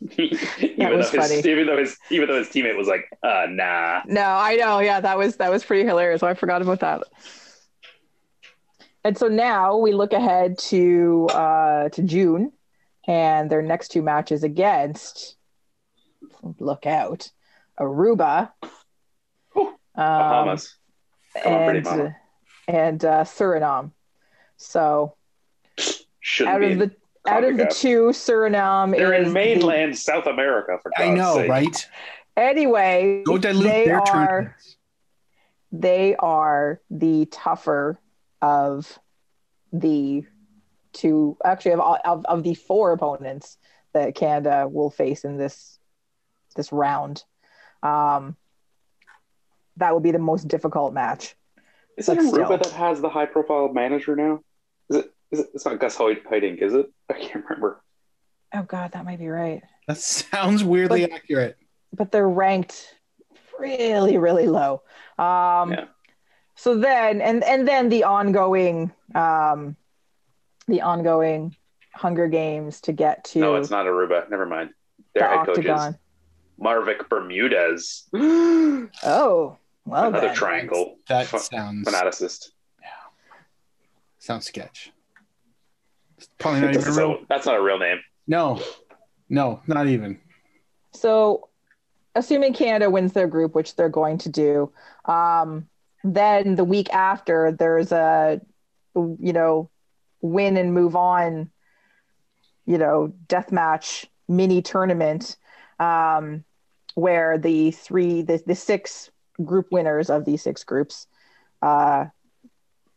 even, was though his, funny. even though his even though his teammate was like, uh, nah. No, I know. Yeah, that was that was pretty hilarious. I forgot about that. And so now we look ahead to uh, to June, and their next two matches against look out Aruba, um, Bahamas. Come and mama. and uh, Suriname. So Shouldn't out be. of the out of the two, Suriname They're is in mainland South America for God's i know sake. right anyway, go dilute they their are. tournaments. they are the tougher of the two actually of, of, of the four opponents that canada will face in this this round um that would be the most difficult match Is it But Aruba still. that has the high profile manager now? Is it? Is it? It's not Gus Hoy- Hiddink, is it? I can't remember. oh god that might be right that sounds weirdly accurate but they're ranked really really low um Yeah. so then and and then the ongoing um the ongoing hunger games to get to No, it's not Aruba. Never mind. the Their head coach octagon is Marvic Bermudez. oh well Another then. triangle. that Fa- sounds fanaticist. Yeah, sounds sketch It's probably not That's, even real. not- that's not a real name. no. No not even. So, assuming Canada wins their group, which they're going to do, um, then the week after there's a, you know, win and move on, you know, death match mini tournament, um, where the three, the, the six group winners of these six groups, uh,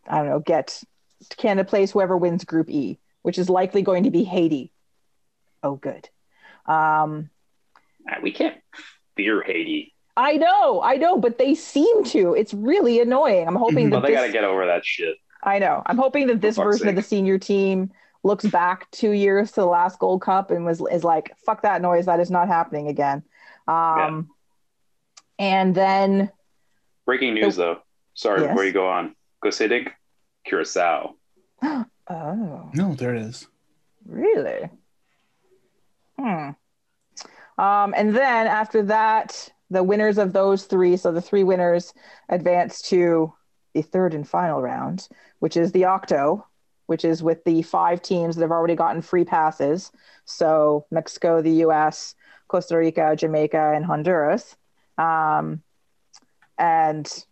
I don't know, get Canada plays whoever wins Group E, which is likely going to be Haiti. Oh, good. Um, Ah, We can't fear Haiti. I know, I know, but they seem to. It's really annoying. I'm hoping Well, that they got to get over that shit. I know. I'm hoping that this For fuck's version of the senior team looks back two years to the last Gold Cup and was is like, fuck that noise. That is not happening again. Um, And then Breaking news, though. Sorry, Yes. before you go on. Gus Hiddink, Curacao. oh, No, there it is. really? Hmm. Um, and then after that, the winners of those three, so the three winners advance to the third and final round, which is the Octo, which is with the five teams that have already gotten free passes. So Mexico, the US, Costa Rica, Jamaica, and Honduras. Um, and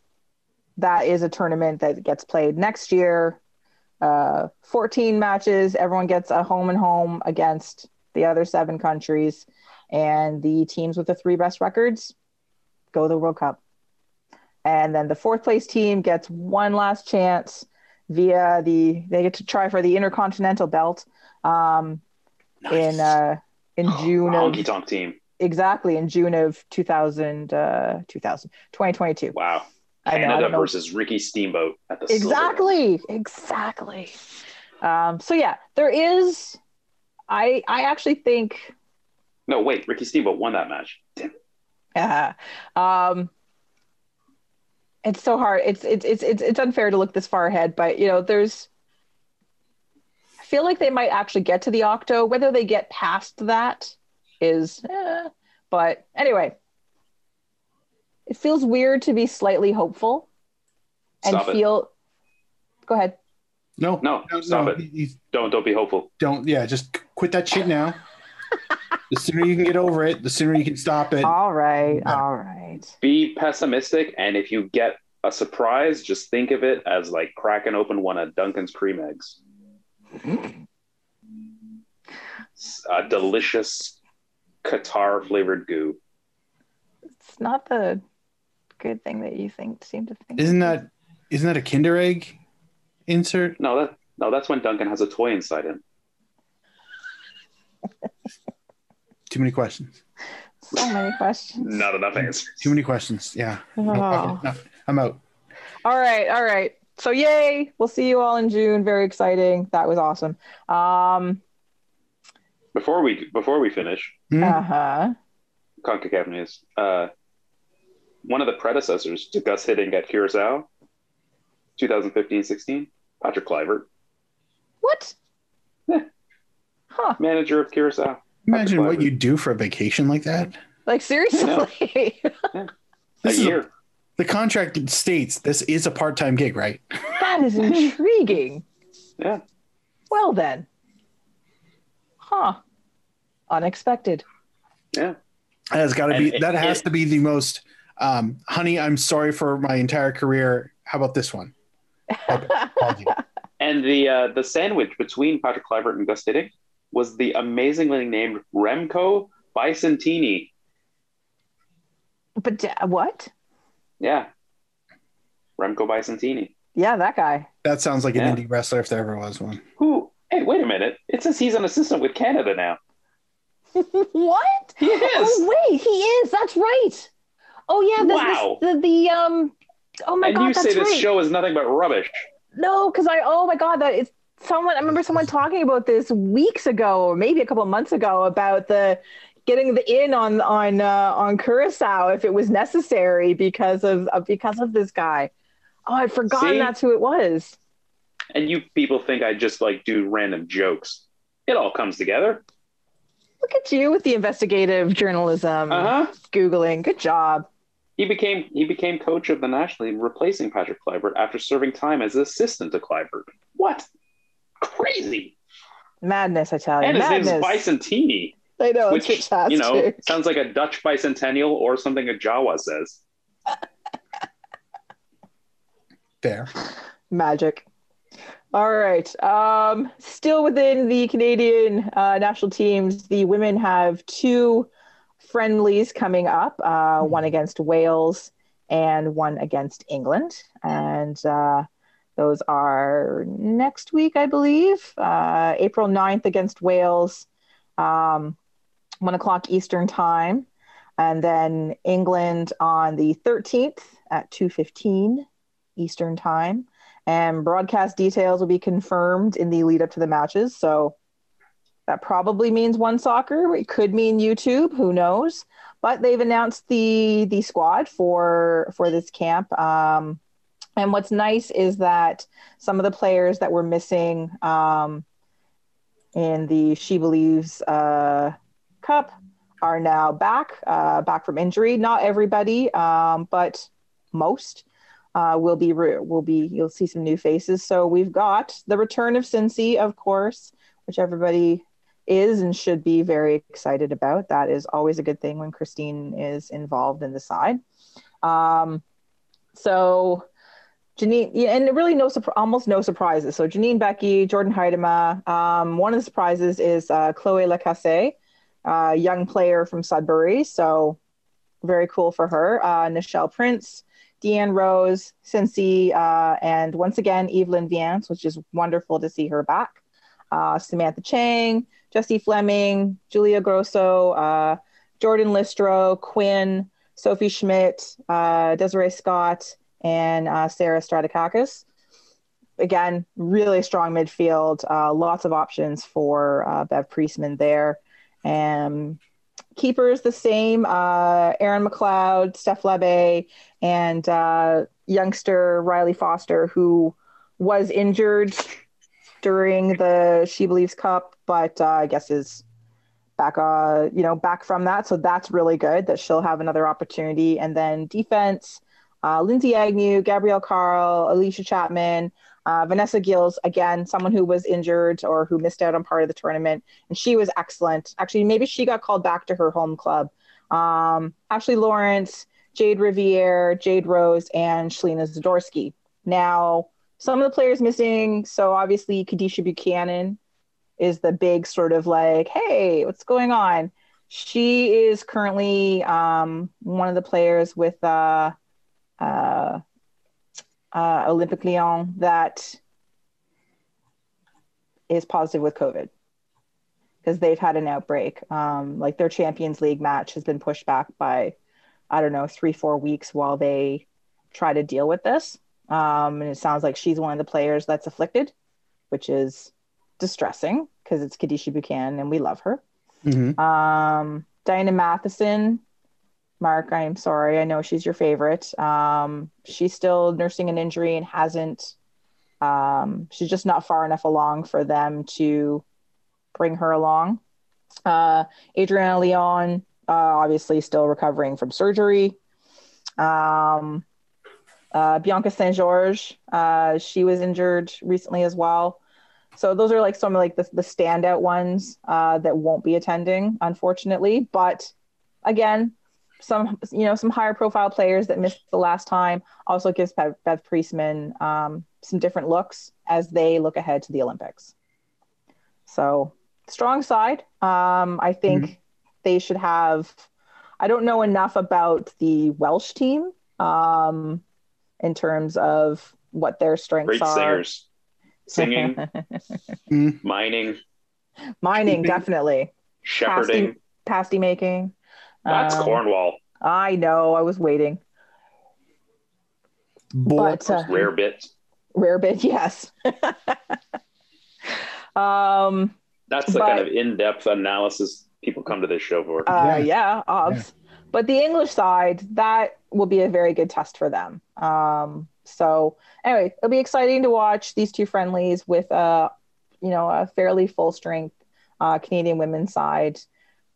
that is a tournament that gets played next year. Uh, 14 matches, everyone gets a home and home against the other seven countries. And the teams with the three best records go to the World Cup. And then the fourth place team gets one last chance via the, they get to try for the Intercontinental belt um, in uh, in June of Honky tonk team. exactly in June of 2000, uh, 2000 2022. Wow. I know, I Canada versus Ricky Steamboat at the Silver Dome. exactly exactly um so yeah there is i i actually think No, wait. Ricky Steamboat won that match. Damn. uh, um it's so hard it's it's it's it's it's unfair to look this far ahead but you know there's i feel like they might actually get to the octo whether they get past that is eh. but anyway it feels weird to be slightly hopeful and Stop it. feel go ahead No, No, stop it. he- he- Don't don't be hopeful. don't. Yeah, just quit that shit now. the sooner you can get over it, the sooner you can stop it. All right, Yeah. all right. Be pessimistic, and if you get a surprise, just think of it as like cracking open one of Duncan's cream eggs. A delicious Qatar flavored goo. It's not the good thing that you think seem to think. Isn't that isn't that a Kinder egg insert? No, that no, that's when Duncan has a toy inside him. Too many questions. so many questions? Not enough answers. Too many questions. Yeah. Oh. okay, no, I'm out. All right, all right. So yay! We'll see you all in June. Very exciting. That was awesome. Um. Before we before we finish, Hmm? Uh huh. CONCACAF news. Uh, one of the predecessors to Gus Hiddink at Curacao, 2015-16, Patrick Kluivert, What? Yeah. Huh? manager of Curacao. Imagine Patrick what Kluivert. you do for a vacation like that. Like seriously? A This is a- year. The contract states this is a part-time gig, right? that is intriguing. yeah. Well then. Huh? Unexpected. Yeah. That has got to be. it- that has it- to be the most. Um, honey, I'm sorry for my entire career. How about this one? And the uh, the sandwich between Patrick Kluivert and Gus Hiddink was the amazingly named Remko Bicentini. But uh, what? Yeah. Remko Bicentini. Yeah, that guy. that sounds like an Yeah. indie wrestler if there ever was one. Who? Hey, wait a minute. It says he's an assistant with Canada now. what? He is. Oh wait, he is. That's right. Oh yeah, this, Wow. this, the the um. Oh my and god, you say this right. show is nothing but rubbish. No, because I oh my god, that is someone. I remember someone talking about this weeks ago, or maybe a couple months ago, about the getting the in on on uh, on Curacao if it was necessary because of uh, because of this guy. Oh, I'd forgotten See? that's who it was. And you people think I just like do random jokes. It all comes together. Look at you with the investigative journalism, Uh huh. googling. Good job. He became he became coach of the national team, replacing Patrick Kluivert after serving time as assistant to Kluivert. What? Crazy. Madness, I tell you. And his Madness. name's Bicentini, I know which it's fantastic. you know sounds like a Dutch bicentennial or something a Jawa says. Fair. Magic. All right. Um, still within the Canadian uh, national teams, the women have two friendlies coming up uh, one against Wales and one against England. And uh, those are next week, I believe, uh, April 9th against Wales, um, 1 o'clock Eastern Time. And then England on the 13th at 2.15 Eastern Time and broadcast details will be confirmed in the lead up to the matches. So that probably means one soccer. It could mean YouTube. Who knows? but they've announced the the squad for for this camp. Um, and what's nice is that some of the players that were missing um, in the She Believes uh, Cup are now back, uh, back from injury. Not everybody, um, but most uh, will be will be. You'll see some new faces. So we've got the return of Cincy, of course, which everybody is and should be very excited about. That is always a good thing when Christine is involved in the side. Um, so Janine, yeah, and really no, almost no surprises. So Janine Beckie, Jordyn Huitema. Um, one of the surprises is uh, Chloe Lacasse, uh, young player from Sudbury. So very cool for her. Uh, Nichelle Prince, Deanne Rose, Cincy, uh, and once again Evelyn Viens, which is wonderful to see her back. Uh, Samantha Chang, Jessie Fleming, Julia Grosso, uh, Jordyn Listro, Quinn, Sophie Schmidt, uh, Desiree Scott, and uh, Sarah Stratigakis. Again, really strong midfield. Uh, lots of options for uh, Bev Priestman there. And keepers the same uh, Erin McLeod, Steph Labbé, and youngster Rylee Foster, who was injured during the She Believes Cup, but uh, I guess is back uh you know back from that so that's really good that she'll have another opportunity and then defense uh, Lindsay Agnew, Gabrielle Carle, Allysha Chapman, uh, Vanessa Gilles, again, someone who was injured or who missed out on part of the tournament. And she was excellent. Actually, maybe she got called back to her home club. Um, Ashley Lawrence, Jayde Riviere, Jade Rose, and Shelina Zadorsky. Now, some of the players missing. So obviously, Kadeisha Buchanan is the big sort of like, hey, what's going on? She is currently um, one of the players with uh, uh, uh, Olympic Lyon that is positive with COVID because they've had an outbreak. Um, like their Champions League match has been pushed back by, I don't know, three, four weeks while they try to deal with this. Um, and it sounds like she's one of the players that's afflicted, which is distressing because it's Kadeisha Buchanan and we love her. Mhm. Um, Diana Matheson Mark, I'm sorry. I know she's your favorite. Um, she's still nursing an injury and hasn't. Um, she's just not far enough along for them to bring her along. Uh, Adriana Leon, uh, obviously still recovering from surgery. Um, uh, Bianca Saint George, uh, she was injured recently as well. So those are like some of like the, the standout ones uh, that won't be attending, unfortunately. But again, some you know some higher profile players that missed the last time also gives Bev, Bev Priestman um, some different looks as they look ahead to the Olympics. So strong side. Um, I think Mhm. they should have. I don't know enough about the Welsh team um, in terms of what their strengths Great are. singers, singing, Mm. mining, Mining, definitely. shepherding. Pasty making. That's Um, Cornwall. I know. I was waiting. Boy, But uh, Rare bits. rare bit, yes. um, That's the but- kind of in-depth analysis people come to this show for. uh, Yeah. yeah, obs. But the English side, that will be a very good test for them. Um, so anyway, it'll be exciting to watch these two friendlies with a, you know, a fairly full strength uh, Canadian women's side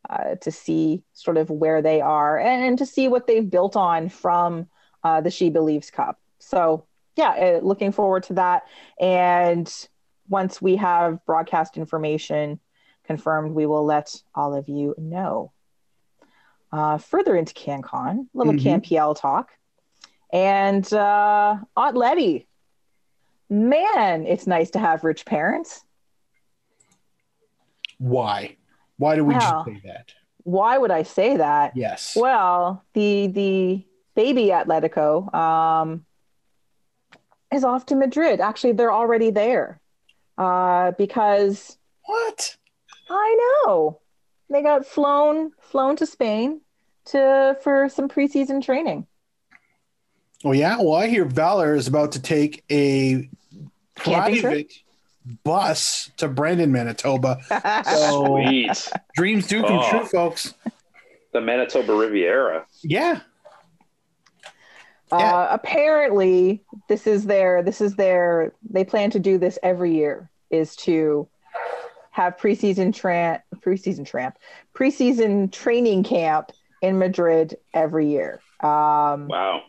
uh, to see sort of where they are and, and to see what they've built on from uh, the She Believes Cup. So yeah, uh, looking forward to that. And once we have broadcast information confirmed, we will let all of you know. Uh, further into CanCon, a little Mhm. CanPL talk. And uh, Aunt Letty, man, it's nice to have rich parents. why? Why do we Well. just say that? Why would I say that? Yes. Well, the the baby Atletico um, is off to Madrid. Actually, they're already there uh, because what? I know they got flown flown to Spain to for some preseason training. Oh yeah. Well, I hear Valour is about to take a Camping trip? private bus to Brandon, Manitoba. So Sweet. dreams do come Oh. true, folks. the Manitoba Riviera. Yeah. Uh, Yeah. apparently, this is their this is their they plan to do this every year is to have preseason tramp preseason tramp preseason training camp in Madrid every year. Um, Wow.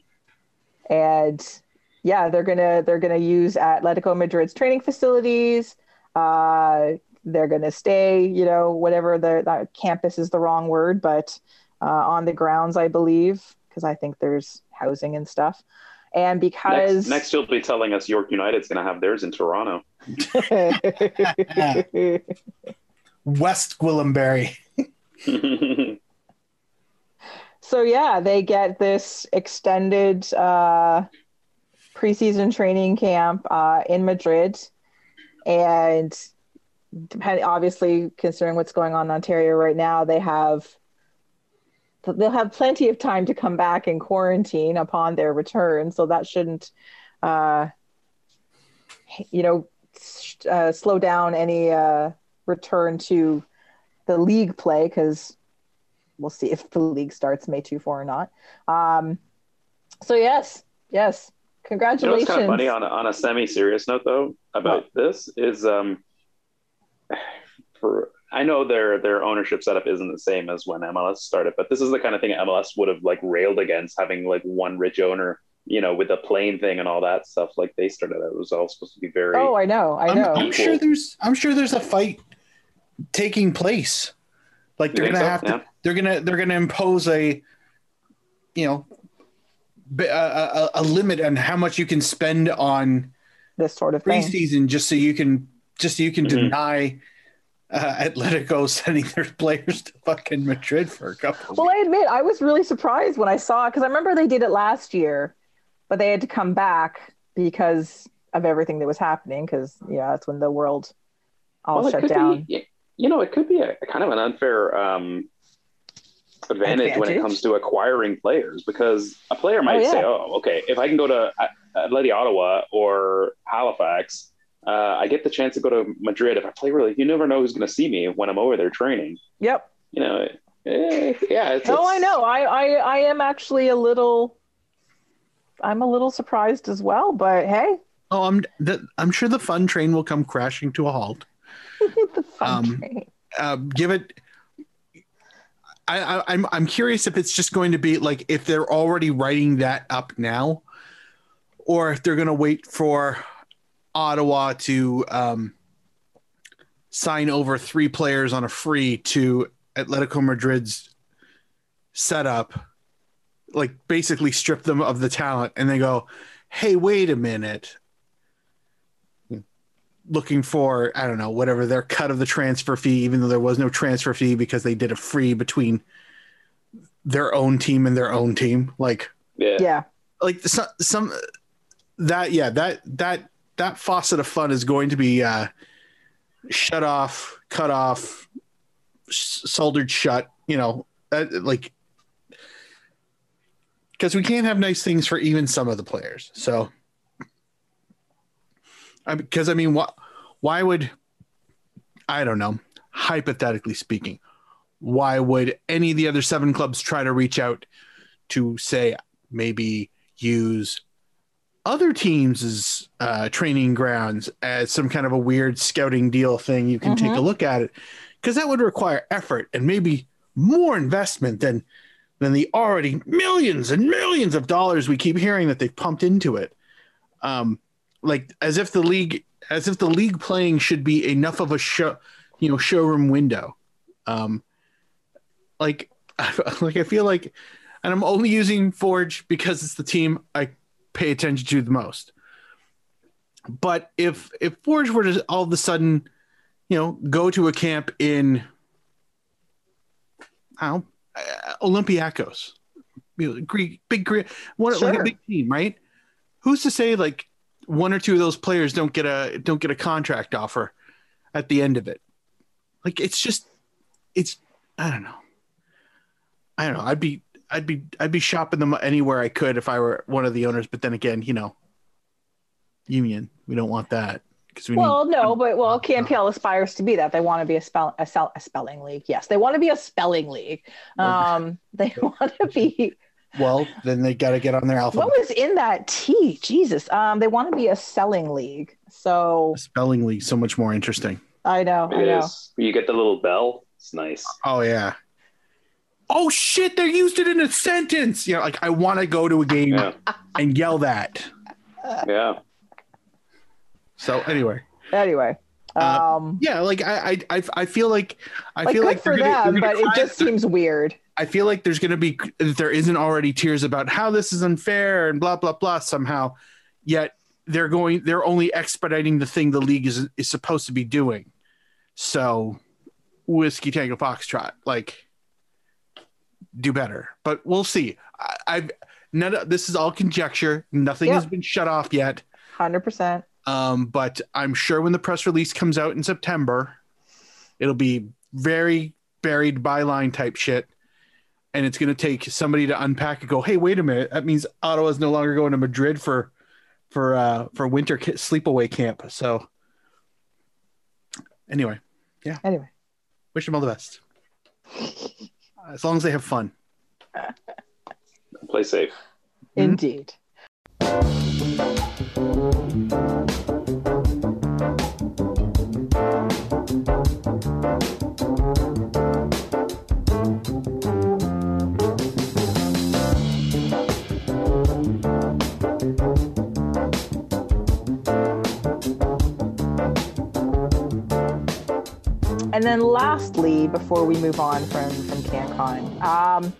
and yeah, they're gonna they're gonna use Atletico Madrid's training facilities. Uh, they're gonna stay, you know, whatever the that campus is the wrong word, but uh, on the grounds, I believe, because I think there's housing and stuff. And because Next, next, you'll be telling us York United's going to have theirs in Toronto. West Gwillimbury. so yeah, they get this extended uh, preseason training camp uh, in Madrid, and obviously considering what's going on in Ontario right now, they have they'll have plenty of time to come back and quarantine upon their return. So that shouldn't, uh, you know, uh, slow down any uh, return to the league play because we'll see if the league starts May 2 4 or not. Um, so, yes, yes. You know what's Congratulations. kind of funny on a, on a semi-serious note though about this is um for I know their their ownership setup isn't the same as when MLS started, but this is the kind of thing MLS would have like railed against having like one rich owner, you know, with the plane thing and all that stuff. Like they started out, it was all supposed to be very oh, I know. I I'm. I'm sure there's I'm sure there's a fight taking place. Like they're gonna so? have to Yeah. They're gonna they're gonna impose a you know a, a, a limit on how much you can spend on this sort of thing. preseason just so you can just so you can Mhm. deny uh, Atletico sending their players to fucking Madrid for a couple. of Well, I admit I was really surprised when I saw it because I remember they did it last year, but they had to come back because of everything that was happening. Because yeah, that's when the world all Well, shut down. Be, you know, it could be a, kind of an unfair um, advantage, when it comes to acquiring players because a player might yeah. say, "Oh, okay, if I can go to uh, Atleti Ottawa or Halifax, uh, I get the chance to go to Madrid. If I play really, you never know who's going to see me when I'm over there training. Yep. You know, eh, yeah. It's, No, it's- I know. I, I I am actually a little. I'm a little surprised as well, but hey, Oh, I'm the, I'm sure the fun train will come crashing to a halt. the fun Um, train. uh, give it. I, I, I'm I'm curious if it's just going to be like if they're already writing that up now, or if they're going to wait for Ottawa to um, sign over three players on a free to Atletico Madrid's setup, like basically strip them of the talent, and they go, "Hey, wait a minute." Looking for I don't know whatever their cut of the transfer fee, even though there was no transfer fee because they did a free between their own team and their own team. Like yeah. Yeah. like some some that yeah that that that faucet of fun is going to be uh, shut off, cut off, soldered shut. You know, uh, like because we can't have nice things for even some of the players. So, because I mean, what? Why would I don't know? Hypothetically speaking, why would any of the other seven clubs try to reach out to say maybe use other teams' uh, training grounds as some kind of a weird scouting deal thing? You can take a look at it because that would require effort and maybe more investment than than the already millions and millions of dollars we keep hearing that they've pumped into it. Um, like as if the league, as if the league playing should be enough of a show, you know, showroom window. Um, like, like I feel like, and I'm only using Forge because it's the team I pay attention to the most. But if if Forge were to all of a sudden, you know, go to a camp in, I don't Olympiacos, you know, Greek, big Greek, one like a big team, right? Who's to say like one or two of those players don't get a don't get a contract offer at the end of it? Like it's just, it's I don't know, I don't know. I'd be I'd be I'd be shopping them anywhere I could if I were one of the owners. But then again, you know, union, we don't want that we Well, need. no, but well, CanPL aspires to be that. They want to be a spell a, spell, a spelling league. Yes, they want to be a spelling league. Um, they want to be. Well, then they got to get on their alphabet. What was in that T? Jesus. Um, they want to be a selling league. So Spelling league so much more interesting. I know, I know. is. You get the little bell. It's nice. Oh yeah. Oh shit! They used it in a sentence. You know, like I want to go to a game Yeah. and yell that. Yeah. So anyway, Anyway, um, yeah, like I, I, I, feel like I like feel like for gonna- them, but it just seems weird. I feel like there's going to be there isn't already tears about how this is unfair and blah blah blah somehow. Yet they're going, they're only expediting the thing the league is is supposed to be doing. So, whiskey tango foxtrot, like, do better. But we'll see. I, I've none. Of, this is all conjecture. Nothing has been shut off yet. Hundred percent. Um, but I'm sure when the press release comes out in September, it'll be very buried byline type shit. And it's going to take somebody to unpack and go, "Hey, wait a minute! That means Ottawa's no longer going to Madrid for for uh, for winter ki- sleepaway camp." So, anyway, yeah. Anyway, wish them all the best. As long as they have fun. Play safe. Indeed. And then lastly, before we move on from from CanCon, um,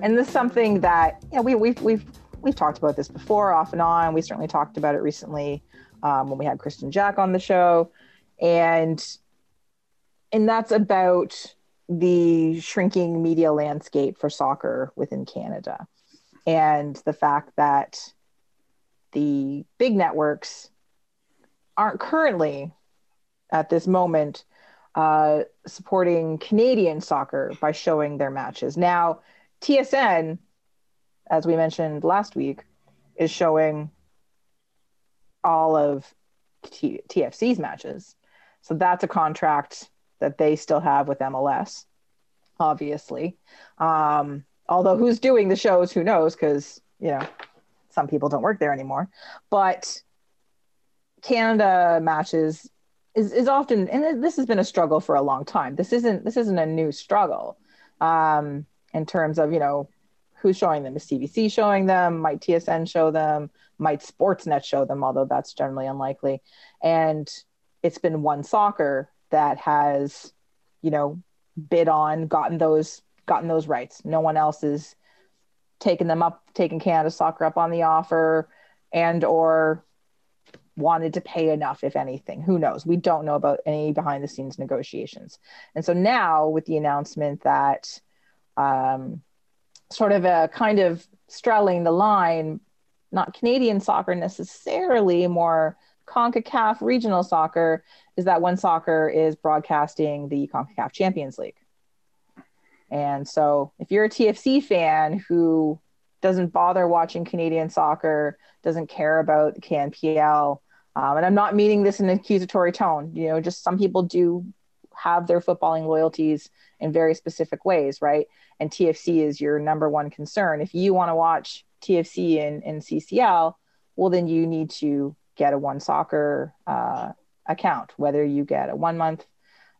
and this is something that you know, we, we've we've we've talked about this before, off and on. We certainly talked about it recently um, when we had Kristian Jack on the show, and and that's about the shrinking media landscape for soccer within Canada, and the fact that the big networks aren't currently at this moment uh, supporting Canadian soccer by showing their matches. Now, TSN, as we mentioned last week, is showing all of T- TFC's matches. So that's a contract that they still have with MLS, obviously. Um, although who's doing the shows, who knows? Because, you know, some people don't work there anymore. But Canada matches is, is often and this has been a struggle for a long time this isn't this isn't a new struggle um, in terms of you know who's showing them is cbc showing them might tsn show them might sportsnet show them although that's generally unlikely and it's been one soccer that has you know bid on gotten those gotten those rights no one else is taking them up taking canada soccer up on the offer and or wanted to pay enough, if anything. Who knows? We don't know about any behind the scenes negotiations. And so now, with the announcement that um, sort of a kind of straddling the line, not Canadian soccer necessarily, more CONCACAF regional soccer, is that One Soccer is broadcasting the CONCACAF Champions League. And so, if you're a TFC fan who doesn't bother watching Canadian soccer, doesn't care about the CanPL, um, and I'm not meaning this in an accusatory tone. You know, just some people do have their footballing loyalties in very specific ways, right? And TFC is your number one concern. If you want to watch TFC in, in CCL, well, then you need to get a One Soccer uh, account, whether you get a one month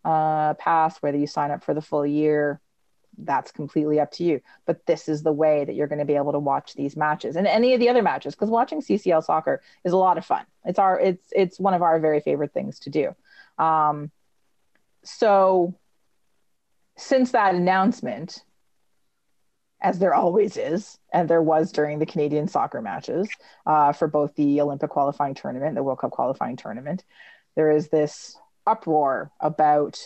uh, pass, whether you sign up for the full year. That's completely up to you. But this is the way that you're going to be able to watch these matches and any of the other matches because watching CCL soccer is a lot of fun. It's our it's it's one of our very favorite things to do. Um, so since that announcement, as there always is, and there was during the Canadian soccer matches uh, for both the Olympic qualifying tournament, the World Cup qualifying tournament, there is this uproar about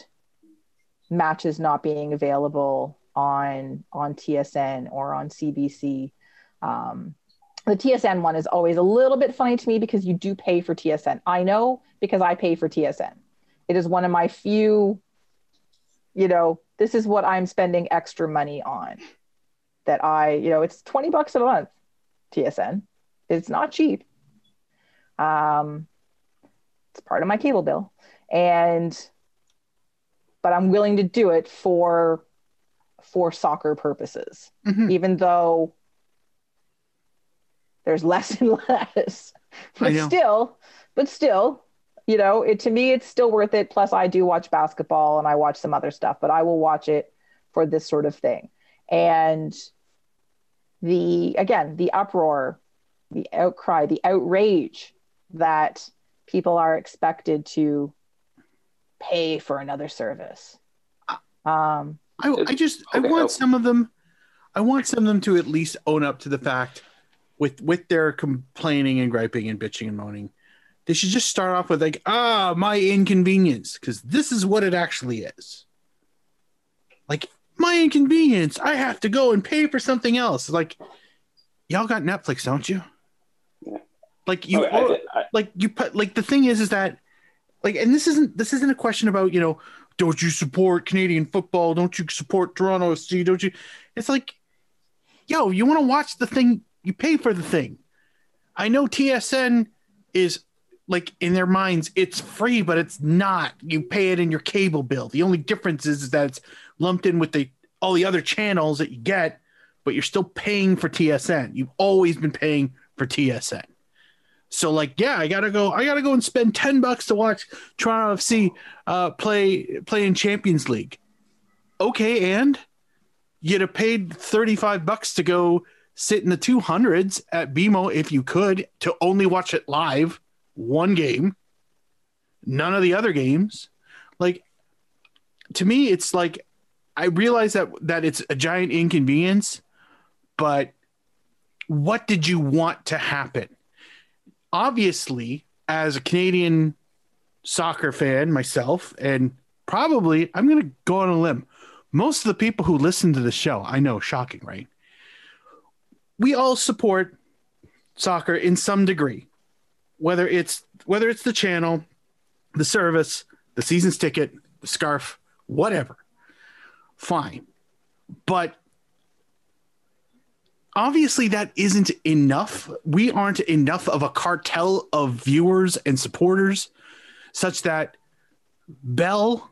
matches not being available on on TSN or on CBC. Um, the TSN one is always a little bit funny to me because you do pay for TSN. I know because I pay for TSN. It is one of my few, you know, this is what I'm spending extra money on. That I, you know, it's 20 bucks a month, TSN. It's not cheap. Um, It's part of my cable bill. And but I'm willing to do it for for soccer purposes, Mhm. even though there's less and less. But still, but still, you know, it to me it's still worth it. Plus, I do watch basketball and I watch some other stuff, but I will watch it for this sort of thing. And the again, the uproar, the outcry, the outrage that people are expected to pay for another service. Um, I, I just I Okay, want oh. some of them I want some of them to at least own up to the fact with with their complaining and griping and bitching and moaning. They should just start off with like, ah, my inconvenience, because this is what it actually is. Like my inconvenience, I have to go and pay for something else. Like, y'all got Netflix, don't you? Yeah. Like you, Okay, I- I- like you put like the thing is is that like and this isn't this isn't a question about you know don't you support Canadian football don't you support Toronto FC don't you it's like yo you want to watch the thing you pay for the thing I know TSN is like in their minds it's free but it's not you pay it in your cable bill the only difference is, is that it's lumped in with the all the other channels that you get but you're still paying for TSN you've always been paying for TSN so like, yeah, I gotta go. I gotta go and spend ten bucks to watch Toronto FC uh, play play in Champions League. Okay, and you'd have paid thirty five bucks to go sit in the two hundreds at BMO if you could to only watch it live, one game, none of the other games. Like, to me, it's like I realize that that it's a giant inconvenience, but what did you want to happen? obviously, as a Canadian soccer fan myself, and probably I'm going to go on a limb. Most of the people who listen to the show, I know, shocking, right? We all support soccer in some degree, whether it's whether it's the channel, the service, the season's ticket, the scarf, whatever. Fine, but obviously that isn't enough. We aren't enough of a cartel of viewers and supporters such that Bell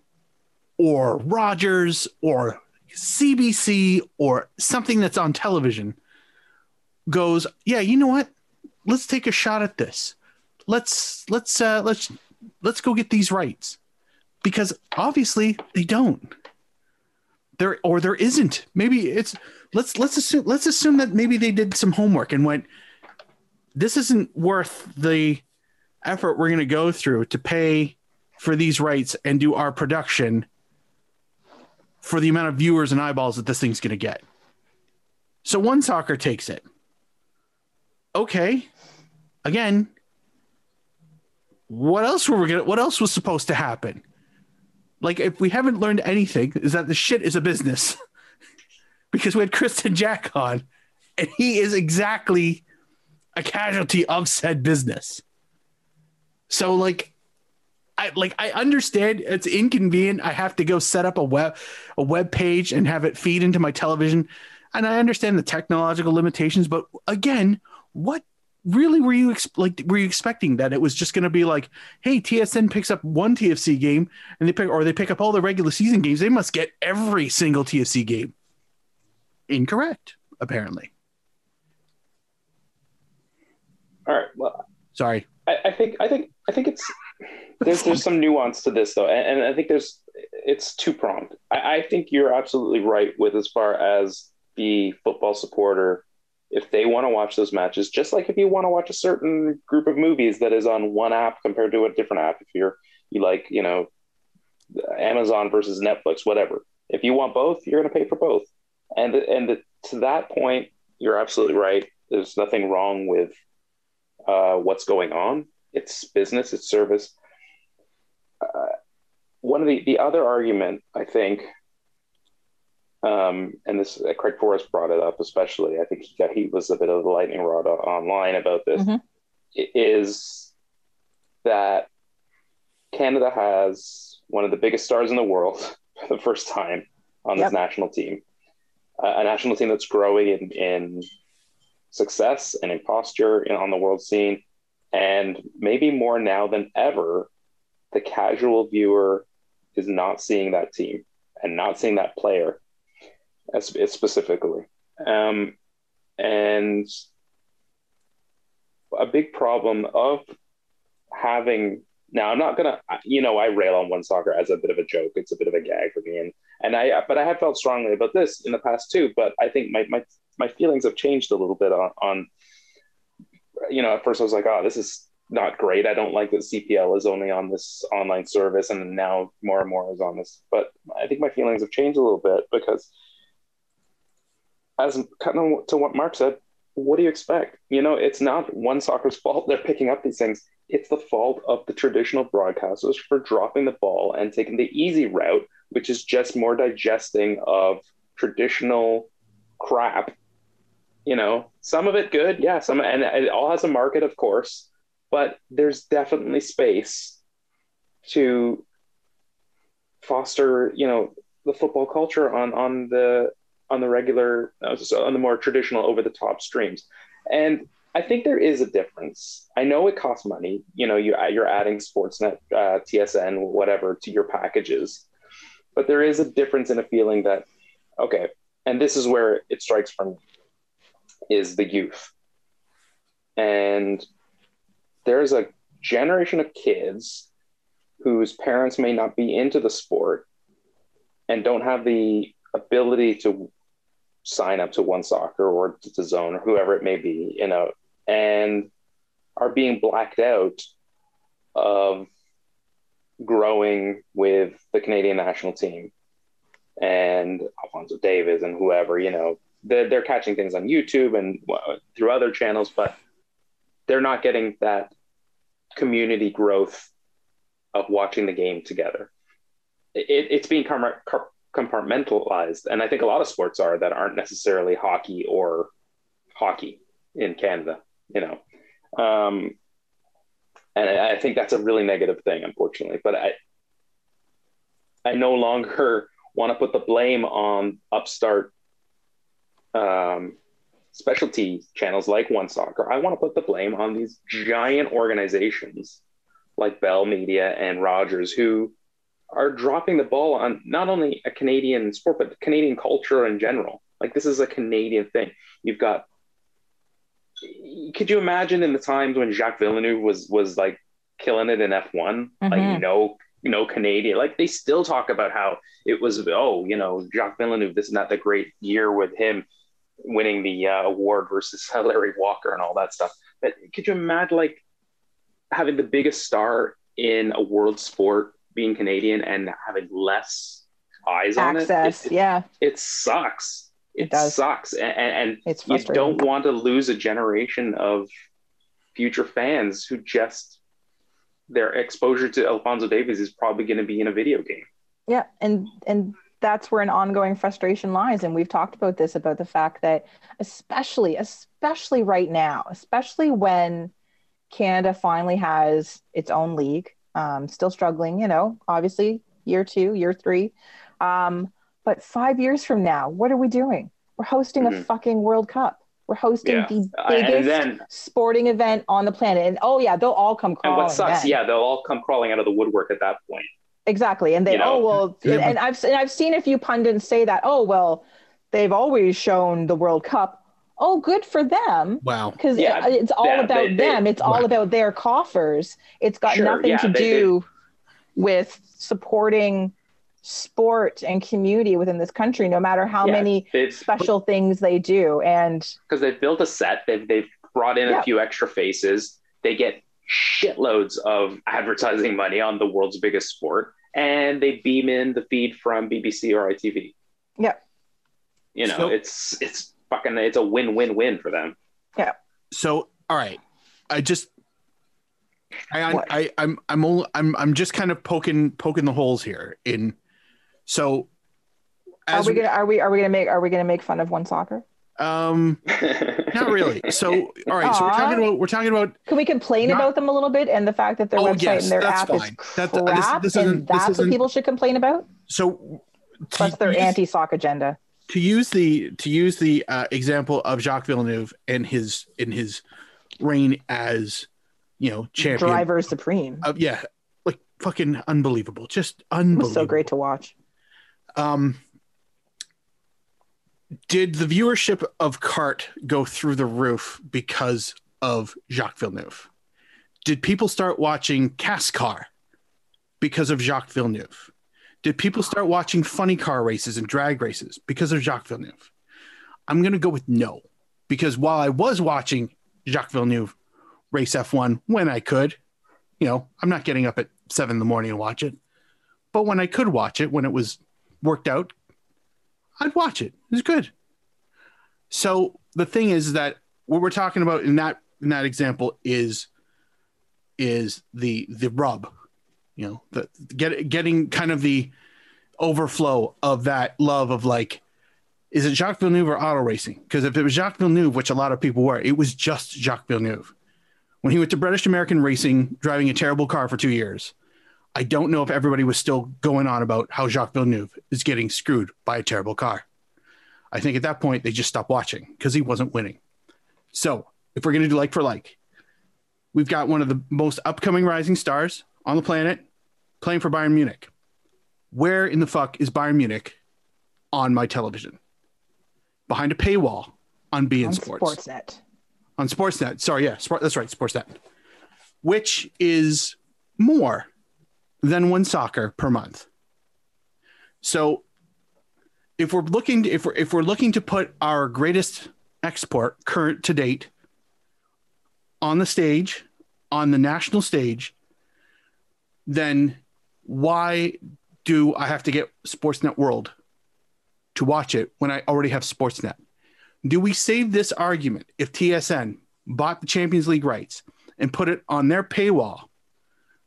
or Rogers or CBC or something that's on television goes, "Yeah, you know what? Let's take a shot at this. Let's let's uh let's let's go get these rights." Because obviously they don't. There or there isn't. Maybe it's let's let's assume let's assume that maybe they did some homework and went this isn't worth the effort we're going to go through to pay for these rights and do our production for the amount of viewers and eyeballs that this thing's going to get so one soccer takes it okay again what else were we gonna what else was supposed to happen like if we haven't learned anything is that the shit is a business because we had Kristian Jack on, and he is exactly a casualty of said business. So like I like I understand it's inconvenient. I have to go set up a web a web page and have it feed into my television. And I understand the technological limitations, but again, what really were you ex- like were you expecting that it was just going to be like hey tsn picks up one tfc game and they pick or they pick up all the regular season games they must get every single tfc game incorrect apparently all right. Well, sorry I, I think I think I think it's there's there's some nuance to this though, and, and I think there's it's two pronged. I, I think you're absolutely right with as far as the football supporter. If they want to watch those matches, just like if you want to watch a certain group of movies that is on one app compared to a different app, if you're you like you know Amazon versus Netflix, whatever. If you want both, you're going to pay for both. And and to that point, you're absolutely right. There's nothing wrong with uh, what's going on. It's business, it's service. Uh, one of the, the other argument, I think, um, and this uh, Craig Forrest brought it up, especially. I think he got he was a bit of the lightning rod online about this. Mhm. Is that Canada has one of the biggest stars in the world for the first time on this Yep. national team, uh, a national team that's growing in, in success and in posture in, on the world scene. And maybe more now than ever, the casual viewer is not seeing that team and not seeing that player as, specifically. Um, and a big problem of having now I'm not gonna you know I rail on one soccer as a bit of a joke. It's a bit of a gag for me. And and I but I have felt strongly about this in the past too. But I think my my my feelings have changed a little bit on on you know at first I was like oh this is not great. I don't like that CPL is only on this online service and now more and more is on this. But I think my feelings have changed a little bit because as kind of to what Mark said what do you expect? You know, it's not one soccer's fault they're picking up these things. It's the fault of the traditional broadcasters for dropping the ball and taking the easy route, which is just more digesting of traditional crap. You know, some of it good, yeah, some and it all has a market, of course, but there's definitely space to foster, you know, the football culture on on the on the regular, uh, on the more traditional over the top streams. And I think there is a difference. I know it costs money. You know, you, you're adding Sportsnet, uh, TSN, whatever to your packages, but there is a difference in a feeling that, okay, and this is where it strikes from is the youth. And there's a generation of kids whose parents may not be into the sport and don't have the ability to sign up to One Soccer or to Zone or whoever it may be, you know, and are being blacked out of growing with the Canadian national team and Alfonso Davies and whoever, you know, they're, they're catching things on YouTube and through other channels, but they're not getting that community growth of watching the game together. It, it's being compartmentalized, and I think a lot of sports are that aren't necessarily hockey or hockey in Canada. You know, um, and I, I think that's a really negative thing, unfortunately. But I, I no longer want to put the blame on upstart um, specialty channels like One Soccer. I want to put the blame on these giant organizations like Bell Media and Rogers who are dropping the ball on not only a Canadian sport, but Canadian culture in general. Like this is a Canadian thing. You've got. Could you imagine in the times when Jacques Villeneuve was was like killing it in F one, mm-hmm. like no know, Canadian, like they still talk about how it was. Oh, you know, Jacques Villeneuve, this is not the great year with him winning the uh, award versus Larry Walker and all that stuff. But could you imagine like having the biggest star in a world sport being Canadian and having less eyes Access, on it. it yeah. It sucks. It, it does. sucks. And, and it's you don't want to lose a generation of future fans who just their exposure to Alfonso Davies is probably going to be in a video game. Yeah, and and that's where an ongoing frustration lies and we've talked about this about the fact that especially especially right now, especially when Canada finally has its own league um, still struggling, you know, obviously year two, year three. Um, but five years from now, what are we doing? We're hosting mm-hmm. a fucking World Cup. We're hosting yeah. the biggest then, sporting event on the planet. And oh yeah, they'll all come crawling. And what sucks, then. yeah, they'll all come crawling out of the woodwork at that point. Exactly. And they, you know? oh well, and, and I've and I've seen a few pundits say that, oh well, they've always shown the World Cup oh good for them. Wow. Because yeah, it's all yeah, about they, them. It's wow. all about their coffers. It's got sure, nothing yeah, to they, do they, with supporting sport and community within this country no matter how many special things they do. And because they've built a set they've, they've brought in a few extra faces. They get shitloads of advertising money on the world's biggest sport and they beam in the feed from bbc or itv yeah. You know so, it's it's fucking it's a win-win-win for them. Yeah. So all right, I just I, I, I I'm I'm only, I'm I'm just kind of poking poking the holes here in so are we gonna are we are we gonna make are we gonna make fun of one soccer? Um, not really. So, all right. Aww. So we're talking about we're talking about. Can we complain not, about them a little bit and the fact that their oh, website yes, and their app fine. is crap, that, this, this and that's what people should complain about? So, that's their anti-sock agenda to use the to use the uh, example of Jacques Villeneuve and his in his reign as you know, champion. Driver Supreme. Uh, yeah, like fucking unbelievable, just It unbelievable. was so great to watch. Um, did the viewership of Cart go through the roof because of Jacques Villeneuve? Did people start watching NASCAR because of Jacques Villeneuve? Did people start watching funny car races and drag races because of Jacques Villeneuve? I'm going to go with no, because while I was watching Jacques Villeneuve race F1 when I could, you know, I'm not getting up at seven in the morning to watch it, but when I could watch it, when it was worked out, I'd watch it. It was good. So the thing is that what we're talking about in that in that example is is the the rub, you know, the get getting kind of the overflow of that love of like, is it Jacques Villeneuve or auto racing? Because if it was Jacques Villeneuve, which a lot of people were, it was just Jacques Villeneuve. When he went to British American Racing, driving a terrible car for two years, I don't know if everybody was still going on about how Jacques Villeneuve is getting screwed by a terrible car. I think at that point they just stopped watching because he wasn't winning. So if we're going to do like for like, we've got one of the most upcoming rising stars on the planet playing for Bayern Munich. Where in the fuck is Bayern Munich on my television? Behind a paywall on BN on Sports Sportsnet. on Sportsnet. Sorry, yeah, Sport, that's right, Sportsnet. Which is more than one soccer per month. So if we're looking to, if we're if we're looking to put our greatest export current to date on the stage, on the national stage, then why do I have to get Sportsnet World to watch it when I already have Sportsnet? Do we save this argument if TSN bought the Champions League rights and put it on their paywall?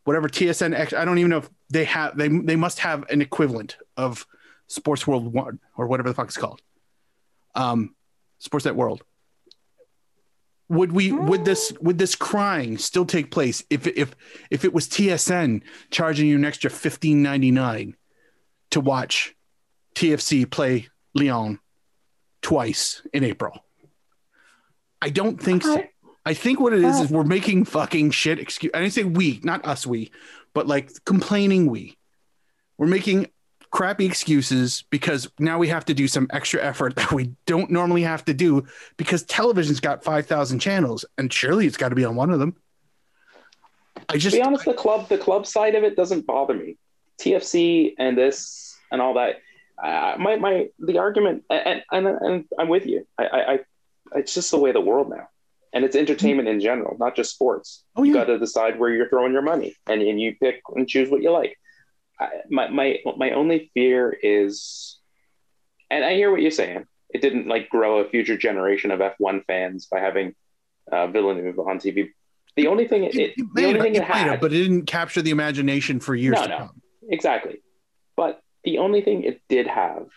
Whatever TSN, I don't even know if they have. They they must have an equivalent of Sports World One or whatever the fuck it's called. Um, Sportsnet World. Would we would this mm. would this crying still take place if if if it was TSN charging you an extra fifteen ninety nine to watch TFC play Lyon twice in April? I don't think so. I- I think what it is is we're making fucking shit excuse. I didn't say we, not us, we, but like complaining we. We're making crappy excuses because now we have to do some extra effort that we don't normally have to do because television's got 5,000 channels and surely it's got to be on one of them. I To just, be honest, the club the club side of it doesn't bother me. TFC and this and all that. Uh, my my the argument and and, and I'm with you. I, I I it's just the way the world now, and it's entertainment in general, not just sports. oh You got to decide where you're throwing your money, and and you pick and choose what you like. I, my my my only fear is, and I hear what you're saying. It didn't like grow a future generation of F1 fans by having uh, Villeneuve on TV. The only thing it, It, it, it the only have, thing it it had, but it didn't capture the imagination for years No, to no. come. Exactly. But the only thing it did have,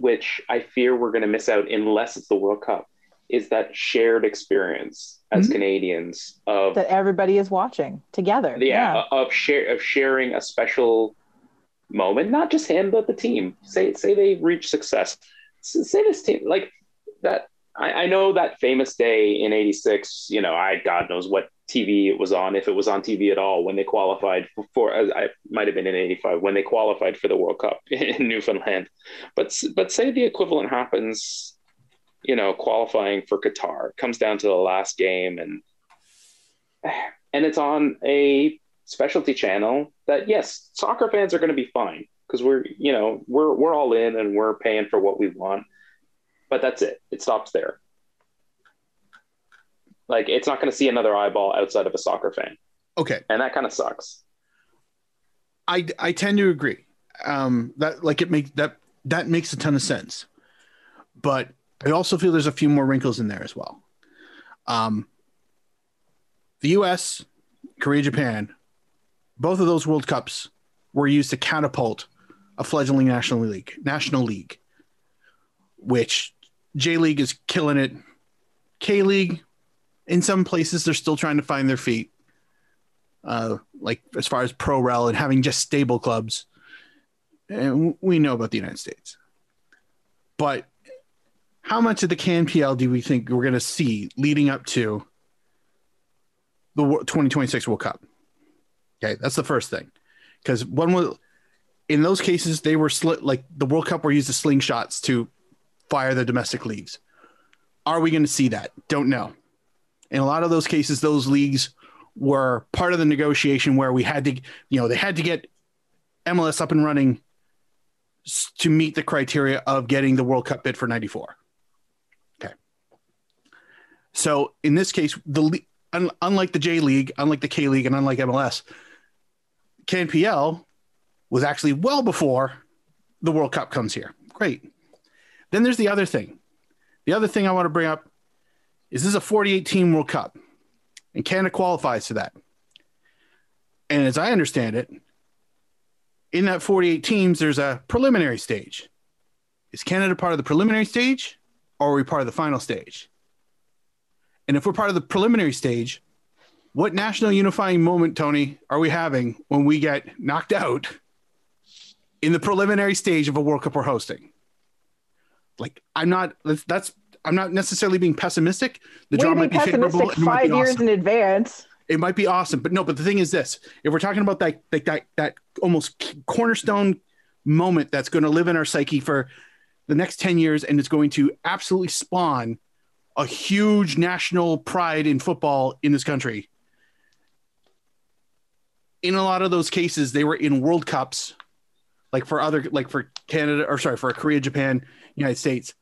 which I fear we're going to miss out unless it's the World Cup, is that shared experience as Mhm. Canadians of that everybody is watching together. yeah, of share of sharing a special moment, not just him but the team. Say say they reach success. Say this team like that. I, I know that famous day in '86. You know, I God knows what TV it was on, if it was on TV at all, when they qualified for. for as I might have been in '85 when they qualified for the World Cup in Newfoundland. But but say the equivalent happens. You know, qualifying for Qatar. It comes down to the last game, and and it's on a specialty channel that yes soccer fans are going to be fine because we're you know we're we're all in and we're paying for what we want but that's it. It stops there. Like it's not going to see another eyeball outside of a soccer fan. Okay. and that kind of sucks. I I tend to agree. Um, that like it makes that that makes a ton of sense, but I also feel there's a few more wrinkles in there as well. Um, the U.S., Korea, Japan, both of those World Cups were used to catapult a fledgling national league, national league, which J League is killing it. K League, in some places, they're still trying to find their feet uh, like as far as pro rel and having just stable clubs. And we know about the United States. But how much of the CanPL do we think we're going to see leading up to the 2026 World Cup. Okay, that's the first thing. Because one was in those cases they were like the World Cup were used as slingshots to fire the domestic leagues. Are we going to see that? Don't know. In a lot of those cases, those leagues were part of the negotiation where we had to, you know, they had to get MLS up and running to meet the criteria of getting the World Cup bid for 94. So in this case, the unlike the J League, unlike the K League, and unlike MLS, CanPL was actually well before the World Cup comes here. Great. Then there's the other thing. The other thing I want to bring up is this is a 48 team World Cup, and Canada qualifies to that. And as I understand it, in that 48 teams, there's a preliminary stage. Is Canada part of the preliminary stage or are we part of the final stage? And if we're part of the preliminary stage, what national unifying moment, Tony, are we having when we get knocked out in the preliminary stage of a World Cup we're hosting? Like, I'm not, that's, that's I'm not necessarily being pessimistic. The draw might be favorable. five be years awesome in advance. it might be awesome but no but the thing is this if we're talking about that like that that almost cornerstone moment that's going to live in our psyche for the next 10 years and it's going to absolutely spawn a huge national pride in football in this country. In a lot of those cases they were in world cups like for other like for canada or sorry for korea japan united states.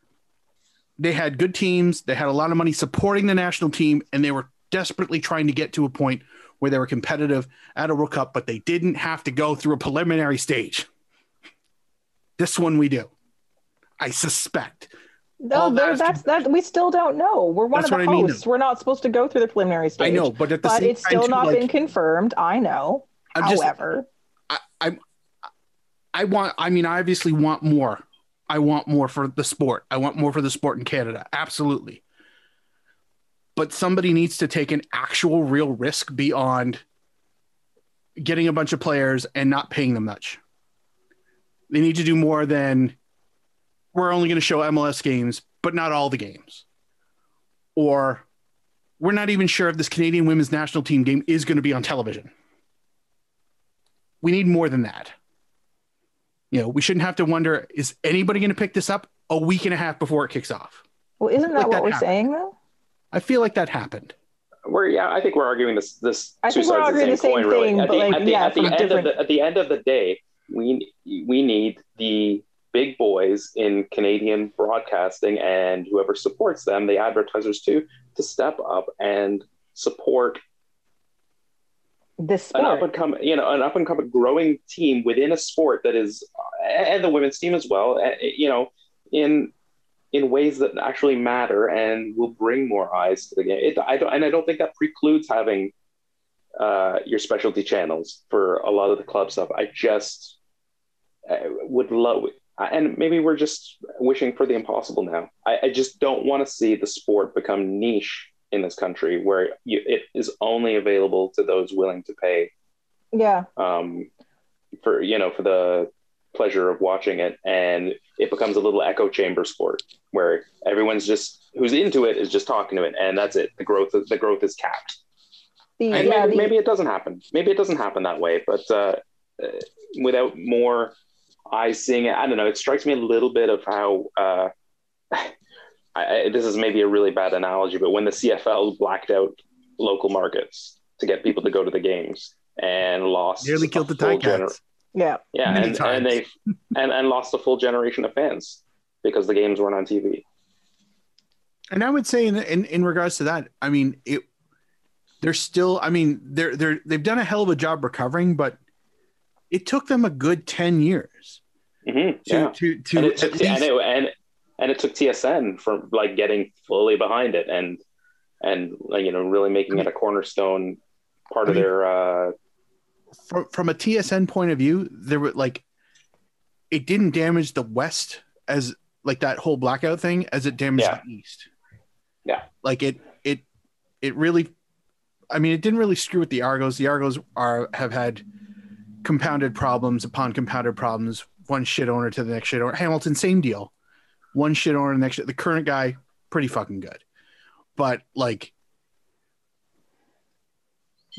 They had good teams they had a lot of money supporting the national team and they were desperately trying to get to a point where they were competitive at a world cup but they didn't have to go through a preliminary stage. This one we do. I suspect No, there, that that's that. We still don't know. We're one That's of the what I mean, hosts. We're not supposed to go through the preliminary stage. i know but at the but same it's time, still too, not like, been confirmed. I know. i'm just However, I, I'm I want I mean I obviously want more. I want more for the sport. I want more for the sport in Canada. Absolutely. But somebody needs to take an actual real risk beyond getting a bunch of players and not paying them much. They need to do more than we're only going to show MLS games, but not all the games. Or we're not even sure if this Canadian women's national team game is going to be on television we need more than that. You know, we shouldn't have to wonder is anybody going to pick this up a week and a half before it kicks off? well, isn't that Like what that we're happened. saying though? I feel like that happened. We're yeah, I think we're arguing this this I two think we're sides of arguing the the same same coin. Really, thing, at but, the, like, at the, yeah, at the end different- of the at the end of the day, we we need the big boys in Canadian broadcasting and whoever supports them, the advertisers too, to step up and support This an up and coming, you know, an up and coming growing team within a sport that is, and the women's team as well, eh, you know, in in ways that actually matter and will bring more eyes to the game. It, I don't, and I don't think that precludes having uh, your specialty channels for a lot of the club stuff. I just uh, would love, and maybe we're just wishing for the impossible now. I, I just don't want to see the sport become niche in this country where you, it is only available to those willing to pay Yeah. um, for you know for the pleasure of watching it, and it becomes a little echo chamber sport where everyone's just who's into it is just talking to it, and that's it. The growth the growth is capped. The, And yeah, maybe, the, maybe it doesn't happen. Maybe it doesn't happen that way, but uh, uh, without more eyes seeing it, I don't know. It strikes me a little bit of how. Uh, I, I, this is maybe a really bad analogy, but when the CFL blacked out local markets to get people to go to the games and lost Nearly killed the full Ticats. gener- yeah. yeah, Many and, times. and they and, and lost a full generation of fans because the games weren't on TV. And I would say in, in in regards to that, I mean it. They're still. I mean, they're they're they've done a hell of a job recovering, but it took them a good ten years hmm to yeah, to to and it took and it, and and it took TSN for like getting fully behind it and and you know really making it a cornerstone part I of mean- their uh, from from a TSN point of view, there were like it didn't damage the West as like that whole blackout thing as it damaged Yeah. the East. Yeah. Like it it it really I mean it didn't really screw with the Argos. The Argos are have had compounded problems upon compounded problems, one shit owner to the next shit owner. Hamilton, same deal. One shit owner to the next shit. The current guy, pretty fucking good. But like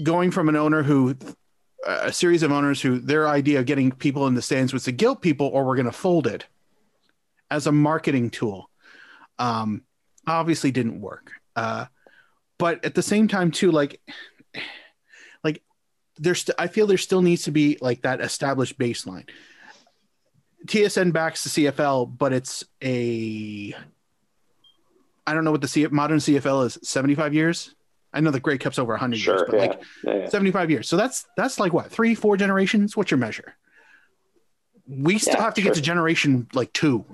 going from an owner who a series of owners who their idea of getting people in the stands was to guilt people or we're going to fold it as a marketing tool um, obviously didn't work uh, but at the same time too like there's st- i feel there still needs to be like that established baseline tsn backs the cfl but it's a i don't know what the C- modern cfl is 75 years i know the Grey Cup's over 100 Sure. years but yeah. like yeah, yeah. 75 years. So that's that's like what three, four generations? What's your measure? We still Yeah, have to get to generation like two.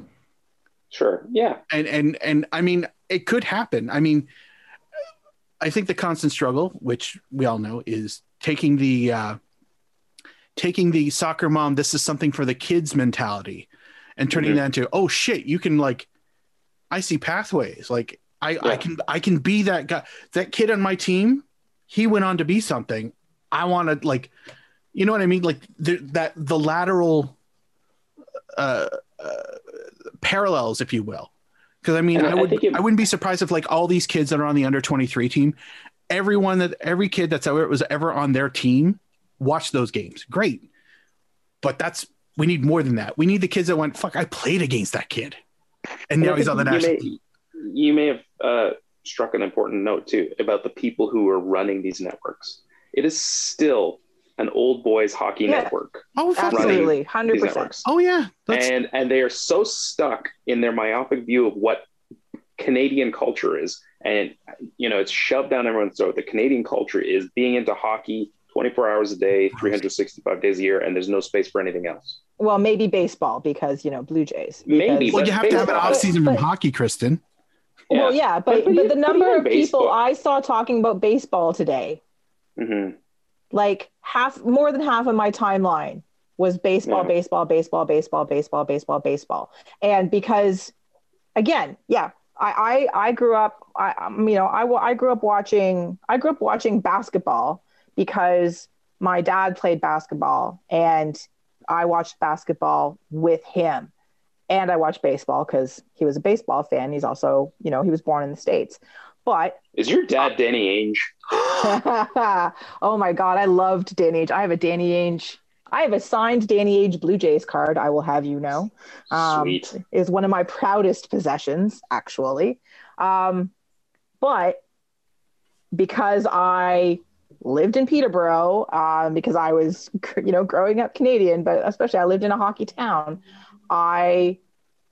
Sure. Yeah. And and and I mean it could happen. I mean, I think the constant struggle, which we all know, is taking the uh taking the soccer mom, this is something for the kids mentality and turning Mhm. that into, oh shit, you can like I see pathways. Like I, I can I can be that guy. That kid on my team, he went on to be something. I want to like, you know what I mean? Like the, that the lateral uh, uh, parallels, if you will. Because I mean, And I I would think it- I wouldn't be surprised if like all these kids that are on the under twenty three team, everyone that every kid that's ever was ever on their team watched those games. Great, but that's we need more than that. We need the kids that went fuck. I played against that kid, and And now he's on the you national may- team. You may have uh, struck an important note too about the people who are running these networks. It is still an old boys hockey Yeah. network. Oh. Absolutely, hundred percent. Oh yeah, That's- and and they are so stuck in their myopic view of what Canadian culture is, and you know it's shoved down everyone's throat. The Canadian culture is being into hockey 24 hours a day, 365 days a year, and there's no space for anything else. Well, maybe baseball because you know Blue Jays. Maybe, Because- well, you have to have an baseball- off season from but- hockey, Kristen. Well, yeah, but, But- but, but the number but of even people I saw talking about baseball today, hmm like half, more than half of my timeline was baseball, Yeah. baseball, baseball, baseball, baseball, baseball, baseball, and because, again, yeah, I I, I grew up, I um, you know, I I grew up watching, I grew up watching basketball because my dad played basketball and I watched basketball with him. And I watched baseball because he was a baseball fan. He's also, you know, he was born in the States. But Is your dad Danny Ainge? oh my god, I loved Danny Ainge. I have a Danny Ainge. I have a signed Danny Ainge Blue Jays card. I will have you know, um, Sweet. is one of my proudest possessions, actually. Um, but because I lived in Peterborough, um, because I was, you know, growing up Canadian, but especially I lived in a hockey town. I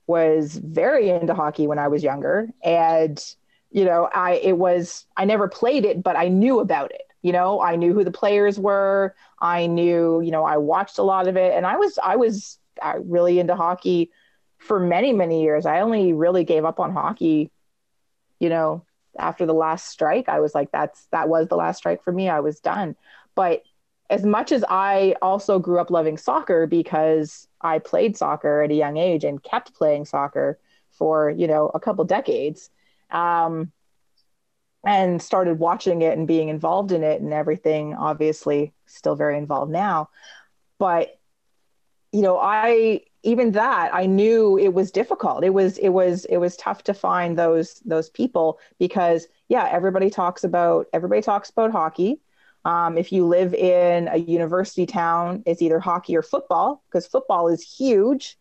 was very into hockey when I was younger, and you know, I it was I never played it, but I knew about it. You know, I knew who the players were. I knew, you know, I watched a lot of it, and I was I was really into hockey for many many years. I only really gave up on hockey, you know, after the last strike. I was like, that's that was the last strike for me. I was done. But as much as I also grew up loving soccer because I played soccer at a young age and kept playing soccer for you know a couple decades um, and started watching it and being involved in it and everything. Obviously, still very involved now, but you know, I even that I knew it was difficult. It was it was it was tough to find those those people because yeah, everybody talks about everybody talks about hockey. Um, if you live in a university town, it's either hockey or football because football is huge,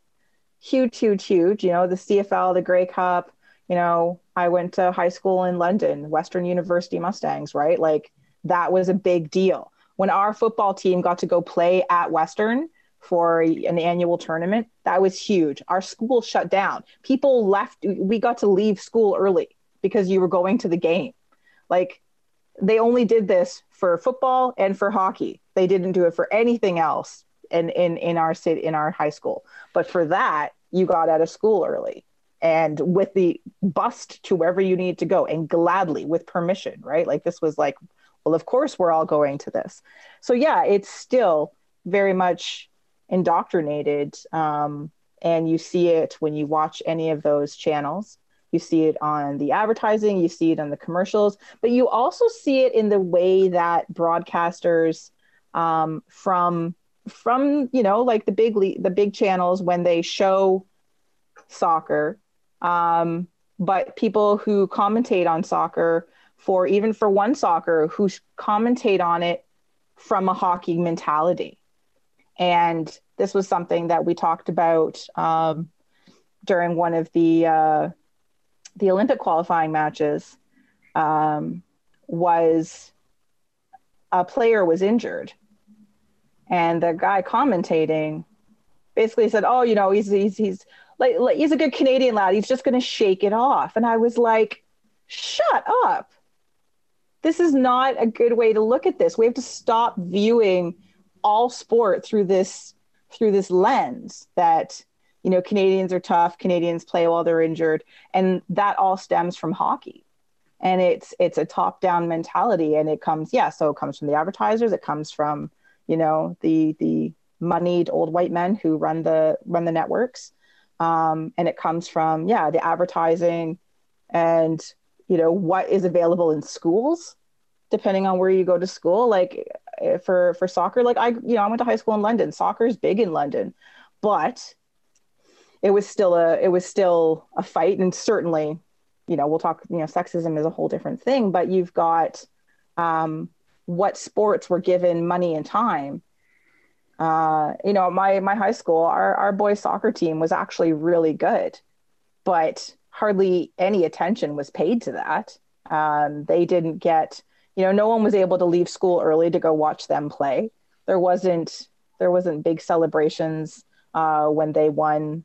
huge, huge, huge. You know, the CFL, the Grey Cup, you know, I went to high school in London, Western University Mustangs, right? Like that was a big deal. When our football team got to go play at Western for an annual tournament, that was huge. Our school shut down. People left, we got to leave school early because you were going to the game. Like they only did this for football and for hockey. They didn't do it for anything else in, in, in our city, in our high school. But for that, you got out of school early and with the bust to wherever you need to go and gladly with permission right? Like this was like well of course we're all going to this. So yeah it's still very much indoctrinated um, and you see it when you watch any of those channels. You see it on the advertising you see it on the commercials but you also see it in the way that broadcasters um, from from you know like the big le- the big channels when they show soccer um, but people who commentate on soccer for even for one soccer who commentate on it from a hockey mentality. And this was something that we talked about um, during one of the uh, the Olympic qualifying matches. Um, was a player was injured, and the guy commentating basically said, "Oh, you know, he's he's he's like, like he's a good Canadian lad. He's just going to shake it off." And I was like, "Shut up! This is not a good way to look at this. We have to stop viewing all sport through this through this lens that." You know, Canadians are tough. Canadians play while they're injured, and that all stems from hockey and it's it's a top down mentality and it comes yeah so it comes from the advertisers it comes from you know the the moneyed old white men who run the run the networks um, and it comes from yeah the advertising and you know what is available in schools depending on where you go to school. Like eh, for for soccer like i you know i went to high school in london. Soccer is big in london but it was still a it was still a fight. And certainly you know we'll talk you know sexism is a whole different thing but you've got um, what sports were given money and time uh, you know, my my high school, our our boys soccer team was actually really good, but hardly any attention was paid to that. Um, they didn't get, you know, no one was able to leave school early to go watch them play. There wasn't there wasn't big celebrations uh, when they won,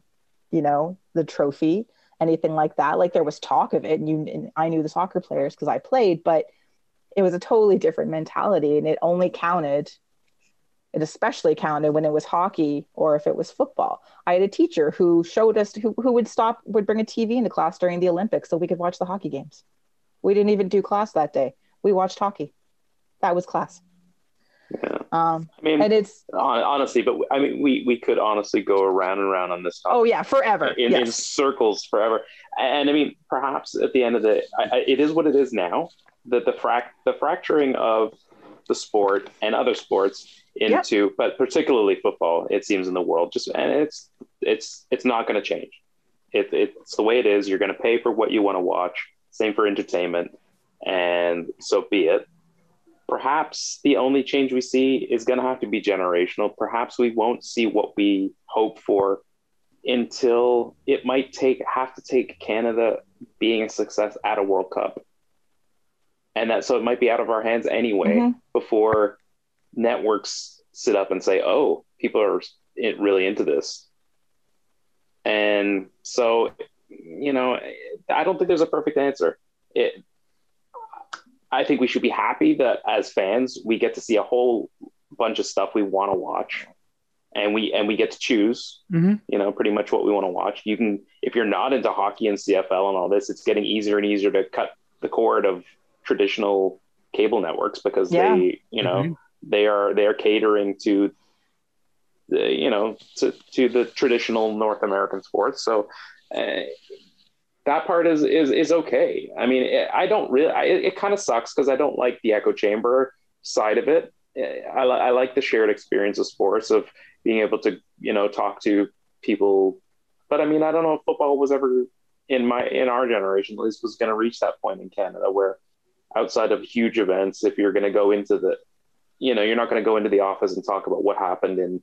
you know, the trophy, anything like that. Like there was talk of it, and you, and I knew the soccer players because I played, but it was a totally different mentality, and it only counted it especially counted when it was hockey or if it was football. I had a teacher who showed us who, who would stop would bring a TV into class during the Olympics so we could watch the hockey games. We didn't even do class that day. We watched hockey. That was class. Yeah. Um, I mean, and it's honestly, but I mean, we we could honestly go around and around on this topic. Oh yeah, forever in, yes. in circles forever. And I mean, perhaps at the end of the, I, I, it is what it is now. That the frac the fracturing of the sport and other sports into, yep. but particularly football, it seems in the world just, and it's, it's, it's not going to change. It, it's the way it is. You're going to pay for what you want to watch. Same for entertainment. And so be it. Perhaps the only change we see is going to have to be generational. Perhaps we won't see what we hope for until it might take have to take Canada being a success at a World Cup. And that so it might be out of our hands anyway mm-hmm. before networks sit up and say, "Oh, people are really into this," and so you know, I don't think there's a perfect answer. It, I think we should be happy that as fans we get to see a whole bunch of stuff we want to watch, and we and we get to choose. Mm-hmm. You know, pretty much what we want to watch. You can, if you're not into hockey and CFL and all this, it's getting easier and easier to cut the cord of traditional cable networks because yeah. they, you know. Mm-hmm they are they are catering to the you know to, to the traditional North American sports. So uh, that part is is is okay. I mean, it, I don't really. I, it, it kind of sucks because I don't like the echo chamber side of it. I, I like the shared experience of sports of being able to you know talk to people. But I mean, I don't know if football was ever in my in our generation at least was going to reach that point in Canada where outside of huge events, if you're going to go into the you know, you're not going to go into the office and talk about what happened in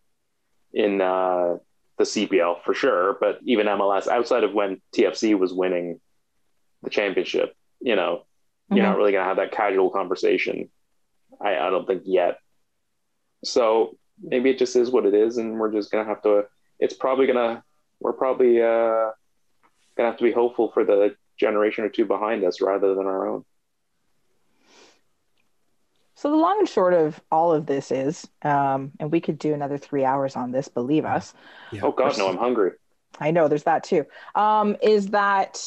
in uh, the CPL for sure, but even MLS outside of when TFC was winning the championship, you know, mm-hmm. you're not really going to have that casual conversation. I, I don't think yet. So maybe it just is what it is, and we're just going to have to. It's probably going to. We're probably uh, going to have to be hopeful for the generation or two behind us rather than our own. So the long and short of all of this is, um, and we could do another three hours on this, believe us. Yeah. Oh God, no, I'm hungry. I know there's that too. Um, is that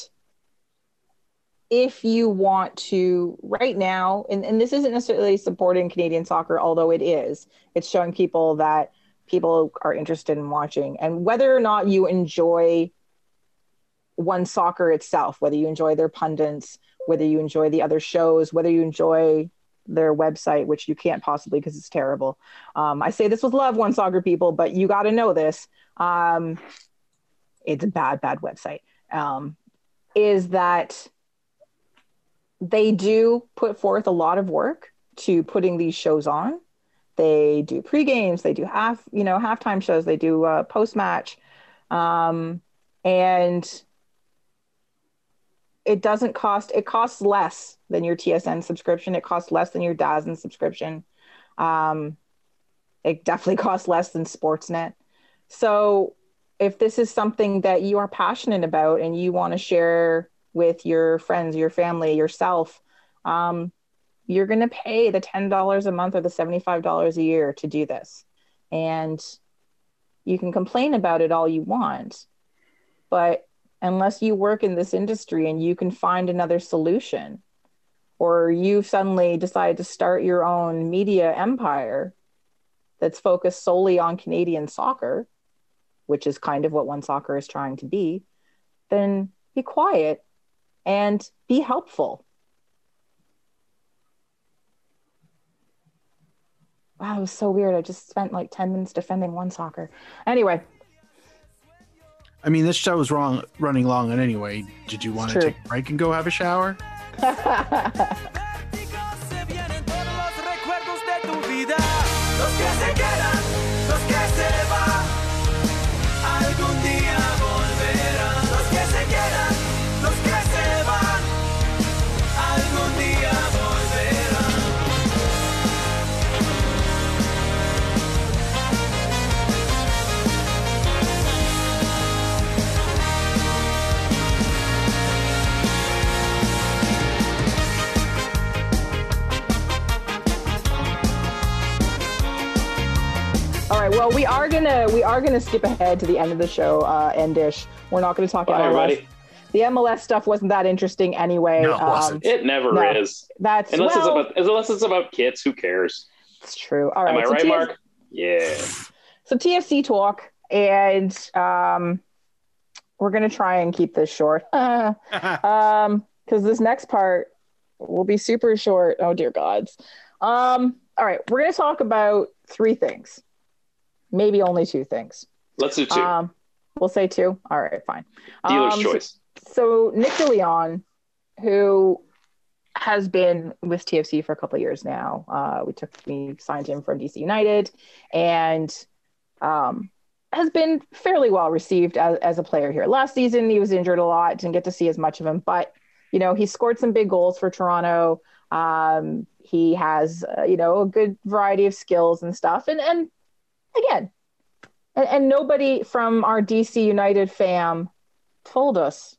if you want to right now, and, and this isn't necessarily supporting Canadian soccer, although it is, it's showing people that people are interested in watching, and whether or not you enjoy one soccer itself, whether you enjoy their pundits, whether you enjoy the other shows, whether you enjoy their website, which you can't possibly because it's terrible. Um, I say this with love, one soccer people, but you got to know this. Um, it's a bad, bad website. Um, is that they do put forth a lot of work to putting these shows on, They do pre games. They do half, you know, halftime shows. They do uh, post match, um, and it doesn't cost. It costs less than your TSN subscription. It costs less than your DAZN subscription. Um, it definitely costs less than Sportsnet. So if this is something that you are passionate about and you want to share with your friends, your family, yourself, um, you're going to pay the $10 a month or the $75 a year to do this. And you can complain about it all you want. But unless you work in this industry and you can find another solution, or you suddenly decide to start your own media empire that's focused solely on Canadian soccer, which is kind of what One Soccer is trying to be, then be quiet and be helpful. Wow, it was so weird. I just spent like 10 minutes defending One Soccer. Anyway. I mean, this show was wrong, running long, and anyway, did you want to take a break and go have a shower? right. We are gonna we are gonna skip ahead to the end of the show. Uh, Endish. We're not gonna talk Bye, MLS. everybody. The MLS stuff wasn't that interesting anyway. No, it Um, wasn't. It never No. is. that's Unless well, it's about unless it's about kits, who cares? it's true. All right. Am I so right, TF Mark? Yeah. So TFC talk, and um, we're gonna try and keep this short. um, because this next part will be super short. Oh dear gods. Um, all right, we're gonna talk about three things, maybe only two things. Let's do two. Um, we'll say two. All right, fine. Dealer's Um, choice. So Nick DeLeon, who has been with TFC for a couple of years now, uh, we took we signed him from DC United, and um, has been fairly well received as, as a player here. Last season he was injured a lot, didn't get to see as much of him, but you know he scored some big goals for Toronto. Um, he has uh, you know a good variety of skills and stuff, and and again, and, and nobody from our DC United fam told us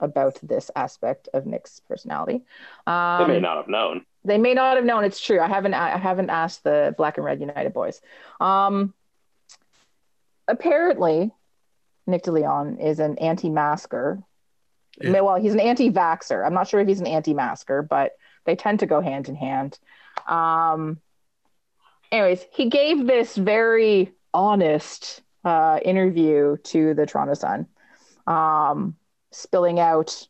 about this aspect of Nick's personality. Um, they may not have known. they may not have known it's true. I haven't I haven't asked the Black and Red United boys. Um, apparently, Nick DeLeon is an anti-masker. Yeah. Well, he's an anti-vaxer. I'm not sure if he's an anti-masker, but they tend to go hand in hand. Um, anyways, he gave this very honest uh, interview to the Toronto Sun, um, spilling out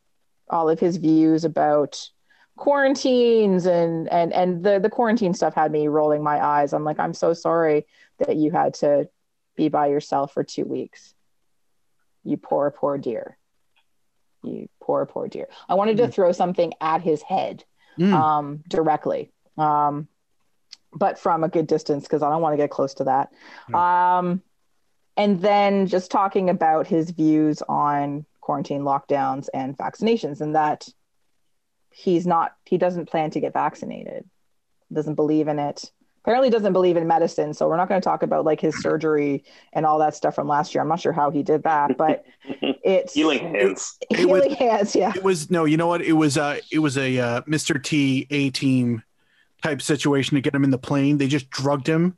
all of his views about quarantines and and and the the quarantine stuff had me rolling my eyes. I'm like, I'm so sorry that you had to be by yourself for two weeks. You poor, poor dear. You poor, poor dear. I wanted to throw something at his head Mm. um, directly, um, but from a good distance because I don't want to get close to that. Um, and then just talking about his views on quarantine lockdowns and vaccinations, and that he's not, he doesn't plan to get vaccinated, doesn't believe in it. Apparently, doesn't believe in medicine. So we're not going to talk about like his surgery and all that stuff from last year. I'm not sure how he did that, but it's Healing hands. It was- healing hands. Yeah. It was no, you know what? It was uh it was a uh, Mr. T A team type situation to get him in the plane. They just drugged him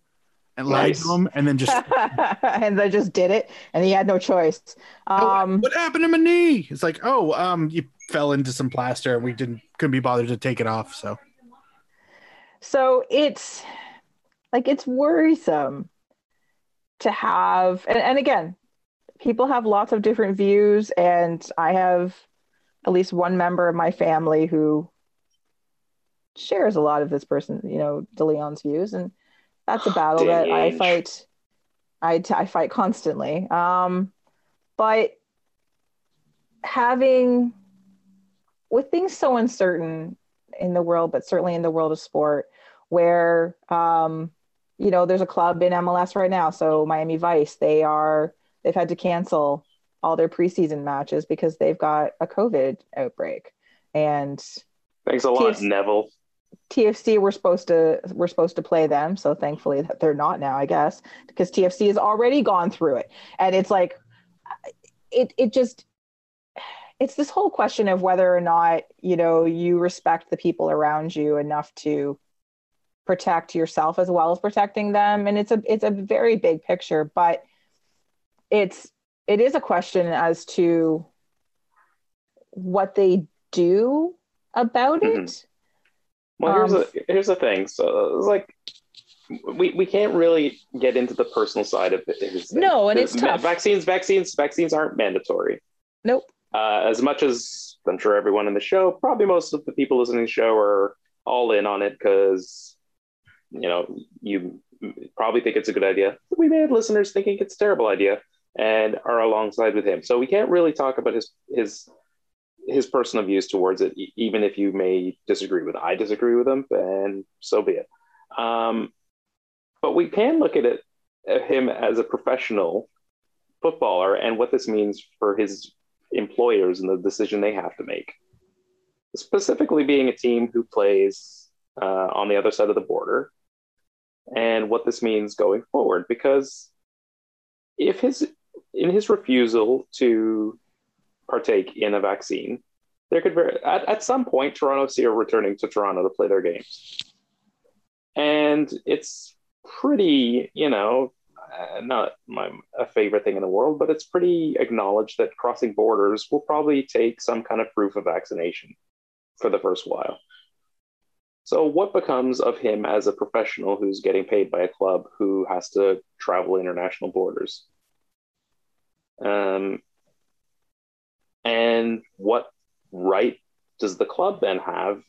and lied to him and then just and they just did it, and he had no choice. "Oh, Um, what happened to my knee? It's like, oh, um, you fell into some plaster and we didn't couldn't be bothered to take it off. So so it's like it's worrisome to have, and, and again, people have lots of different views, and I have at least one member of my family who shares a lot of this person, you know, DeLeon's views, and that's a battle that I fight. I, I fight constantly. Um, but having with things so uncertain in the world, but certainly in the world of sport, where um, you know, there's a club in MLS right now. So Miami Vice, they are they've had to cancel all their preseason matches because they've got a COVID outbreak. And Thanks a lot, Neville. TFC we're supposed to we're supposed to play them, so thankfully that they're not now, I guess, because TFC has already gone through it. And it's like it it just it's this whole question of whether or not, you know, you respect the people around you enough to protect yourself as well as protecting them and it's a it's a very big picture, but it's it is a question as to what they do about Mhm. it. Well, here's Um, the here's the thing. So it's like we, we can't really get into the personal side of it. No, and The- it's tough. Vaccines, vaccines, vaccines aren't mandatory. Nope. Uh, as much as I'm sure everyone in the show, probably most of the people listening to the show are all in on it because you know you probably think it's a good idea. We may have listeners thinking it's a terrible idea and are alongside with him. So we can't really talk about his his his personal views towards it, even if you may disagree with. I disagree with him, and so be it. Um, but we can look at it at him as a professional footballer and what this means for his employers and the decision they have to make. Specifically, being a team who plays uh, on the other side of the border, and what this means going forward. Because if his in his refusal to partake in a vaccine, there could very at, at some point Toronto FC are returning to Toronto to play their games, and it's pretty, you know, uh, not my a favorite thing in the world, but it's pretty acknowledged that crossing borders will probably take some kind of proof of vaccination for the first while. So, what becomes of him as a professional who's getting paid by a club who has to travel international borders? Um, and what right does the club then have?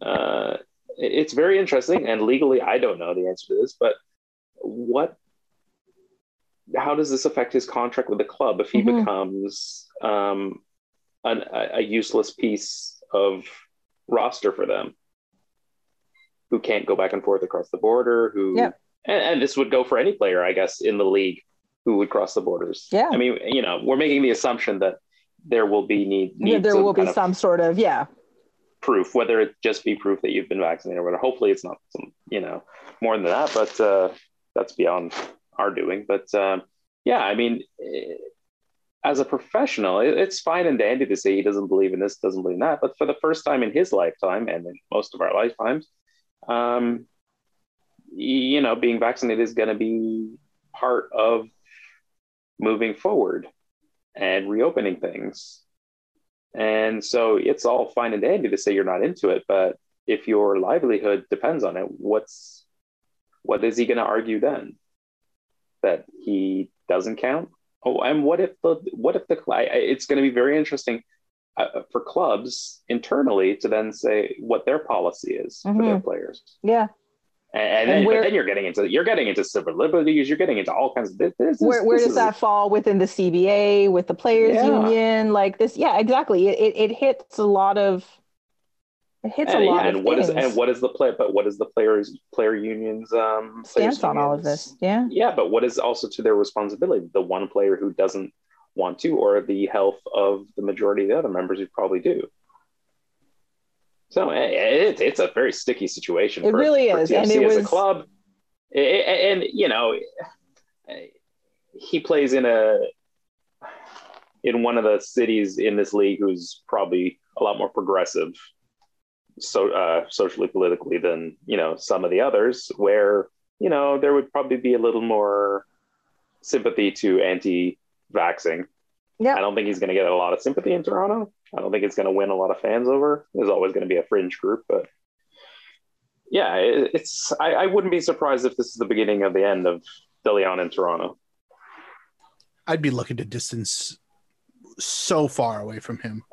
Uh, it's very interesting, and legally, I don't know the answer to this, but what? How does this affect his contract with the club if he Mhm. becomes um, an, a, a useless piece of roster for them? Who can't go back and forth across the border? Who Yeah. and, and this would go for any player, I guess, in the league who would cross the borders. Yeah. I mean, you know, we're making the assumption that there will be need, Yeah, there will be some sort of yeah. proof, whether it just be proof that you've been vaccinated or whatever. Hopefully, it's not some, you know, more than that, but uh, that's beyond our doing. But um, yeah, I mean, eh, as a professional, it, it's fine and dandy to say he doesn't believe in this, doesn't believe in that. But for the first time in his lifetime and in most of our lifetimes, um, you know, being vaccinated is going to be part of moving forward and reopening things. And so it's all fine and dandy to say you're not into it, but if your livelihood depends on it, what's what is he going to argue then? That he doesn't count? Oh, and what if the what if the it's going to be very interesting uh, for clubs internally to then say what their policy is for their players. Yeah. And, and, And then, where- but then you're getting into you're getting into civil liberties. You're getting into all kinds of this. this Where where this does that fall within the CBA with the players Yeah. union? Like this, yeah, exactly. It, it it hits a lot of it hits and, a lot yeah, and what is and what is the play? But what is the players player unions um players stance on all of this? Yeah. Yeah, but what is also to their responsibility? The one player who doesn't want to, or the health of the majority of the other members who probably do. So eh, it, it's a very sticky situation. It for, really for is, and it as a was- club. Eh, eh, And you know, eh, he plays in a in one of the cities in this league who's probably a lot more progressive so uh, socially politically than you know some of the others where you know there would probably be a little more sympathy to anti-vaxing Yeah. i don't think he's going to get a lot of sympathy in toronto i don't think it's going to win a lot of fans over there's always going to be a fringe group but yeah it, it's I, I wouldn't be surprised if this is the beginning of the end of deleon in toronto I'd be looking to distance so far away from him.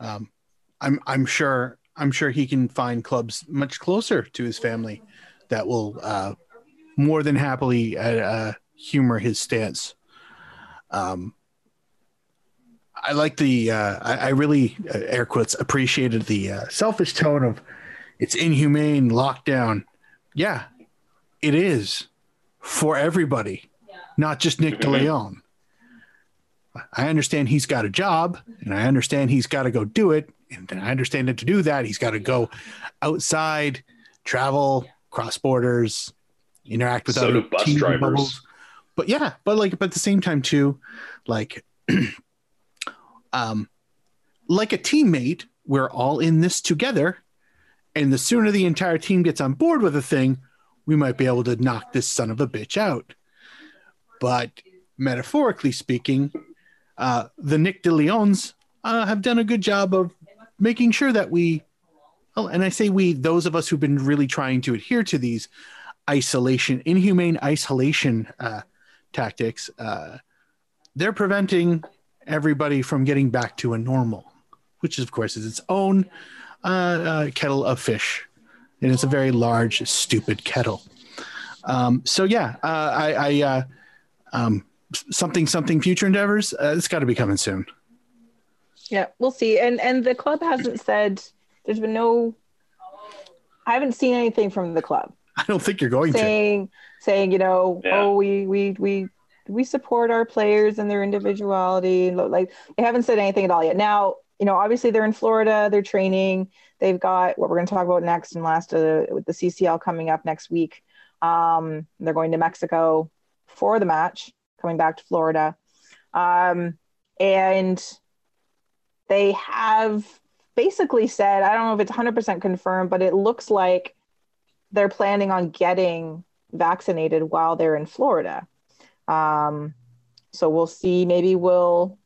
Um, I'm I'm sure I'm sure he can find clubs much closer to his family that will uh, more than happily uh, uh, humor his stance. Um, I like the uh, I, I really uh, air quotes appreciated the uh, selfish tone of it's inhumane lockdown. Yeah, it is for everybody, not just Nick Mhm. DeLeon. I understand he's got a job and I understand he's got to go do it. And I understand that to do that, he's got to go outside, travel, cross borders, interact with So other do bus drivers. bubbles. But yeah, but like, but at the same time too, like, um, like a teammate, we're all in this together. And the sooner the entire team gets on board with a thing, we might be able to knock this son of a bitch out. But metaphorically speaking, uh, the Nick de Leons uh, have done a good job of making sure that we, oh, and I say we, those of us who've been really trying to adhere to these isolation, inhumane isolation uh, tactics, uh, they're preventing everybody from getting back to a normal, which of course is its own uh, uh, kettle of fish, and it's a very large, stupid kettle. Um, so yeah, uh, I, I uh, um, something something future endeavors. Uh, it's got to be coming soon. Yeah, we'll see. And and the club hasn't said there's been no I haven't seen anything from the club I don't think you're going to. saying saying, you know, Yeah. oh we we we we support our players and their individuality. Like they haven't said anything at all yet. Now, you know, obviously they're in Florida, they're training. They've got what we're going to talk about next and last uh, with the CCL coming up next week. Um, they're going to Mexico for the match, coming back to Florida. Um, and they have basically said, I don't know if it's 100% confirmed, but it looks like they're planning on getting vaccinated while they're in Florida. Um, so we'll see. Maybe we'll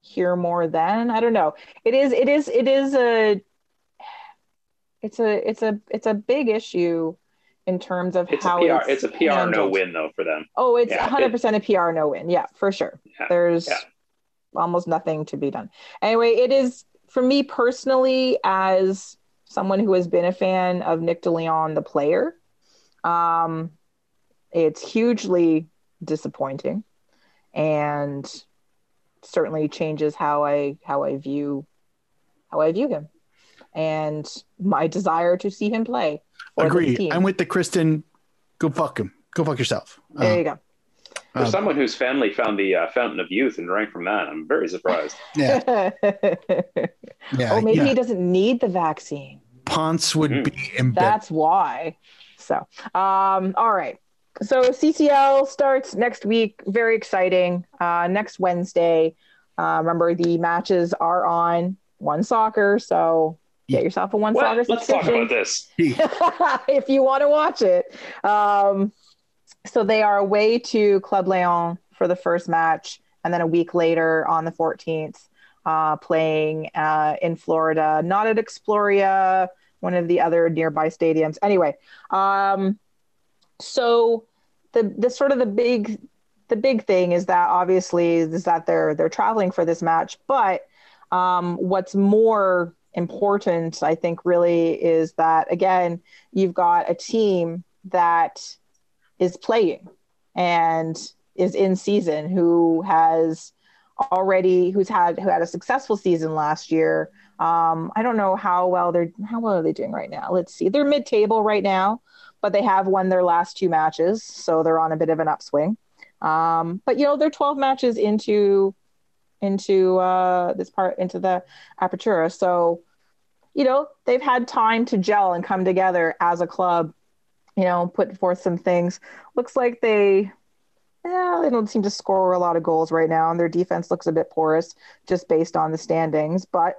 hear more then. I don't know. It is. It is. It is a. It's a. It's a. It's a big issue in terms of It's a how PR. It's, a PR no win though for them. Oh, it's Yeah, 100% a PR no win. Yeah, for sure. Yeah, There's yeah. almost nothing to be done. Anyway, it is for me personally, as someone who has been a fan of Nick DeLeon, the player, um, it's hugely disappointing and certainly changes how I how I view how I view him and my desire to see him play. Agree. I'm with the Kristen. Go fuck him. Go fuck yourself. there Uh, you go. For Uh, someone whose family found the uh, fountain of youth and drank from that, I'm very surprised. yeah, yeah. oh, maybe yeah. he doesn't need the vaccine. Ponce would Mhm. be embedded. That's why. So, um, all right. So CCL starts next week. Very exciting. Uh, next Wednesday. Uh, remember the matches are on One Soccer, so get yourself a One What? Soccer Let's talk subscription about this. if you want to watch it. Um, so they are away to Club Leon for the first match, and then a week later on the 14th, uh, playing uh, in Florida, not at Exploria, one of the other nearby stadiums. Anyway, um, so the the sort of the big the big thing is that obviously is that they're they're traveling for this match, but um, what's more important, I think, really is that again, you've got a team that is playing and is in season who has already who's had who had a successful season last year. Um, I don't know how well they're how well are they doing right now. Let's see. They're mid table right now, but they have won their last two matches, so they're on a bit of an upswing. Um, but you know, they're 12 matches into into uh, this part into the apertura. So, you know, they've had time to gel and come together as a club, you know, put forth some things. Looks like they yeah, they don't seem to score a lot of goals right now, and their defense looks a bit porous just based on the standings. But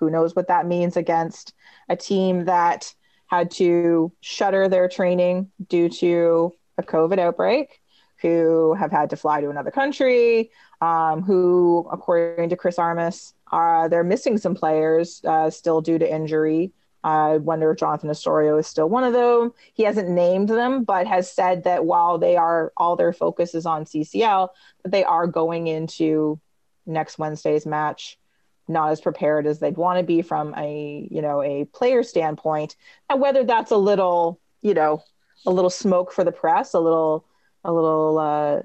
who knows what that means against a team that had to shutter their training due to a COVID outbreak, who have had to fly to another country, um, who, according to Chris Armas, uh, they're missing some players uh, still due to injury. I wonder if Jonathan Osorio is still one of them. He hasn't named them, but has said that while they are all their focus is on CCL, that they are going into next Wednesday's match not as prepared as they'd want to be from a you know a player standpoint. And whether that's a little you know a little smoke for the press, a little a little uh,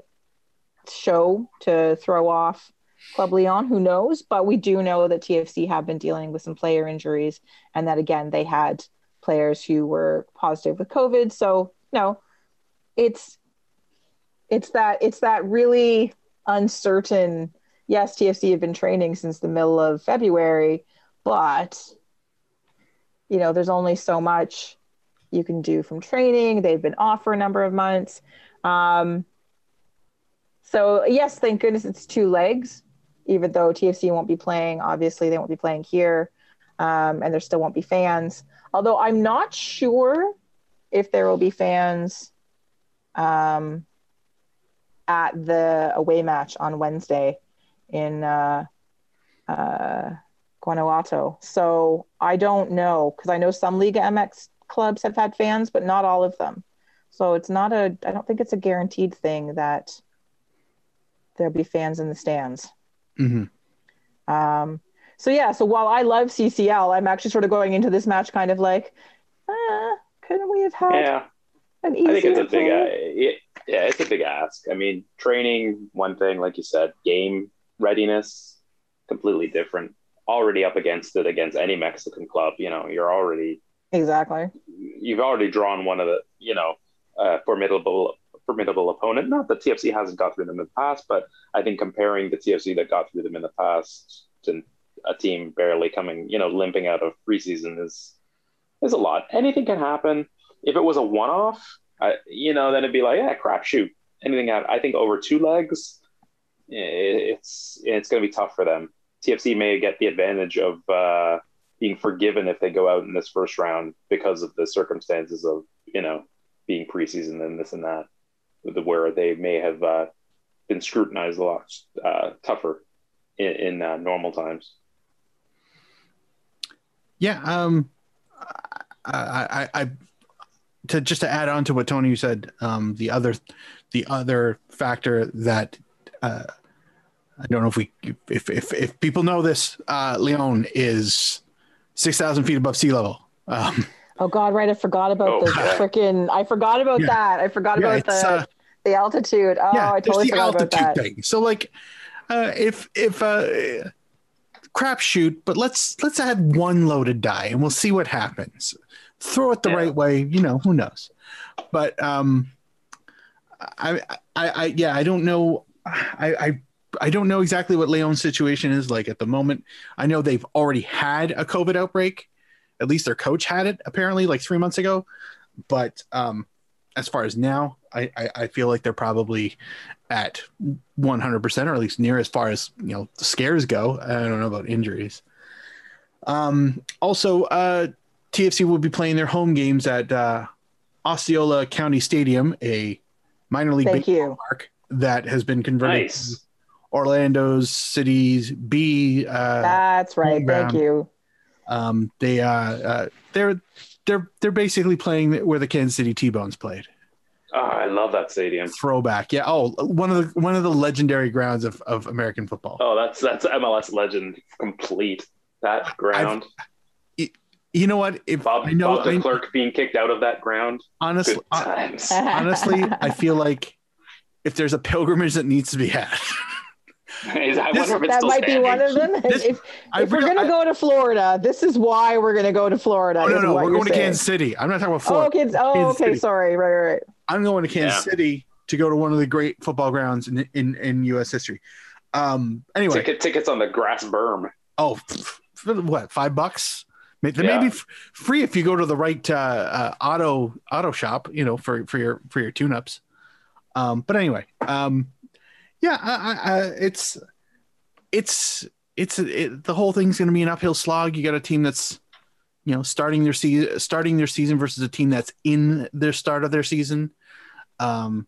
show to throw off Club Leon, who knows? But we do know that TFC have been dealing with some player injuries, and that again they had players who were positive with COVID. So no, it's it's that it's that really uncertain. Yes, TFC have been training since the middle of February, but you know, there's only so much you can do from training. They've been off for a number of months. Um, so yes, thank goodness it's two legs, even though TFC won't be playing. Obviously, they won't be playing here, um, and there still won't be fans. Although I'm not sure if there will be fans um, at the away match on Wednesday in uh, uh, Guanajuato. So I don't know because I know some Liga MX clubs have had fans, but not all of them. So it's not a. I don't think it's a guaranteed thing that there'll be fans in the stands. Mm-hmm. Um, so yeah, so while I love CCL, I'm actually sort of going into this match kind of like, uh, couldn't we have had Yeah, an I think it's a big, uh, it, yeah, it's a big ask. I mean, training one thing, like you said, game readiness completely different. Already up against it against any Mexican club, you know, you're already Exactly. you've already drawn one of the you know uh, formidable formidable opponent. Not that TFC hasn't got through them in the past, but I think comparing the TFC that got through them in the past to a team barely coming, you know, limping out of preseason is is a lot. Anything can happen. If it was a one off, I, you know, then it'd be like, yeah, crap, shoot, anything. Happen. I think over two legs, i- it's it's going to be tough for them. TFC may get the advantage of. Uh, being forgiven if they go out in this first round because of the circumstances of you know being preseason and this and that, where they may have uh, been scrutinized a lot uh, tougher in, in uh, normal times. Yeah. Um, I, I, I, to just to add on to what Tony said, um, the other, the other factor that, uh, I don't know if we, if, if, if people know this, uh, Leon is 6,000 feet above sea level. Um, Oh God, right? I forgot about Oh, the yeah. freaking. I forgot about Yeah. that. I forgot yeah, about the uh, the altitude. Oh, yeah, I totally the forgot about altitude that. thing. So like, uh, if, if, uh, crap shoot, but let's, let's add one loaded die and we'll see what happens. Throw it the Yeah. right way, you know, who knows? But, um, I, I, I, yeah, I don't know. I, I, I don't know exactly what Leon's situation is like at the moment. I know they've already had a COVID outbreak. At least their coach had it apparently like three months ago. But um, as far as now, I, I, I feel like they're probably at 100% or at least near as far as, you know, the scares go. I don't know about injuries. Um, also, uh, TFC will be playing their home games at uh, Osceola County Stadium, a minor league Thank baseball you. park that has been converted Nice. To Orlando's City's B. Uh, That's right. home Thank you. um, they uh, uh, they're they're they're basically playing where the Kansas City T-Bones played. Oh, I love that stadium. Throwback, yeah. Oh, one of the one of the legendary grounds of, of American football. Oh, that's that's MLS legend complete. That ground. You know what? If Bob, I know, Bob de I, Klerk being kicked out of that ground. honestly, Good times. honestly, I feel like if there's a pilgrimage that needs to be had, I This- wonder if it's that still might be one of them. This- if if we're gonna I- go to Florida, this is why we're gonna go to Florida. Oh no, is no, we're you're going to saying. Kansas City. I'm not talking about Oh, Florida. kids. Oh, Kansas okay. City. Sorry. Right, right, right. I'm going to Kansas Yeah. City to go to one of the great football grounds in in, in U.S. history. Um. Anyway, Ticket, tickets on the grass berm. oh, f- for what? Five bucks? May- They Yeah. may be f- free if you go to the right uh, uh, auto auto shop. You know, for for your for your tune ups. Um. But anyway, um. Yeah, I, I, it's it's it's it, the whole thing's going to be an uphill slog. You got a team that's you know starting their season starting their season versus a team that's in their start of their season. Um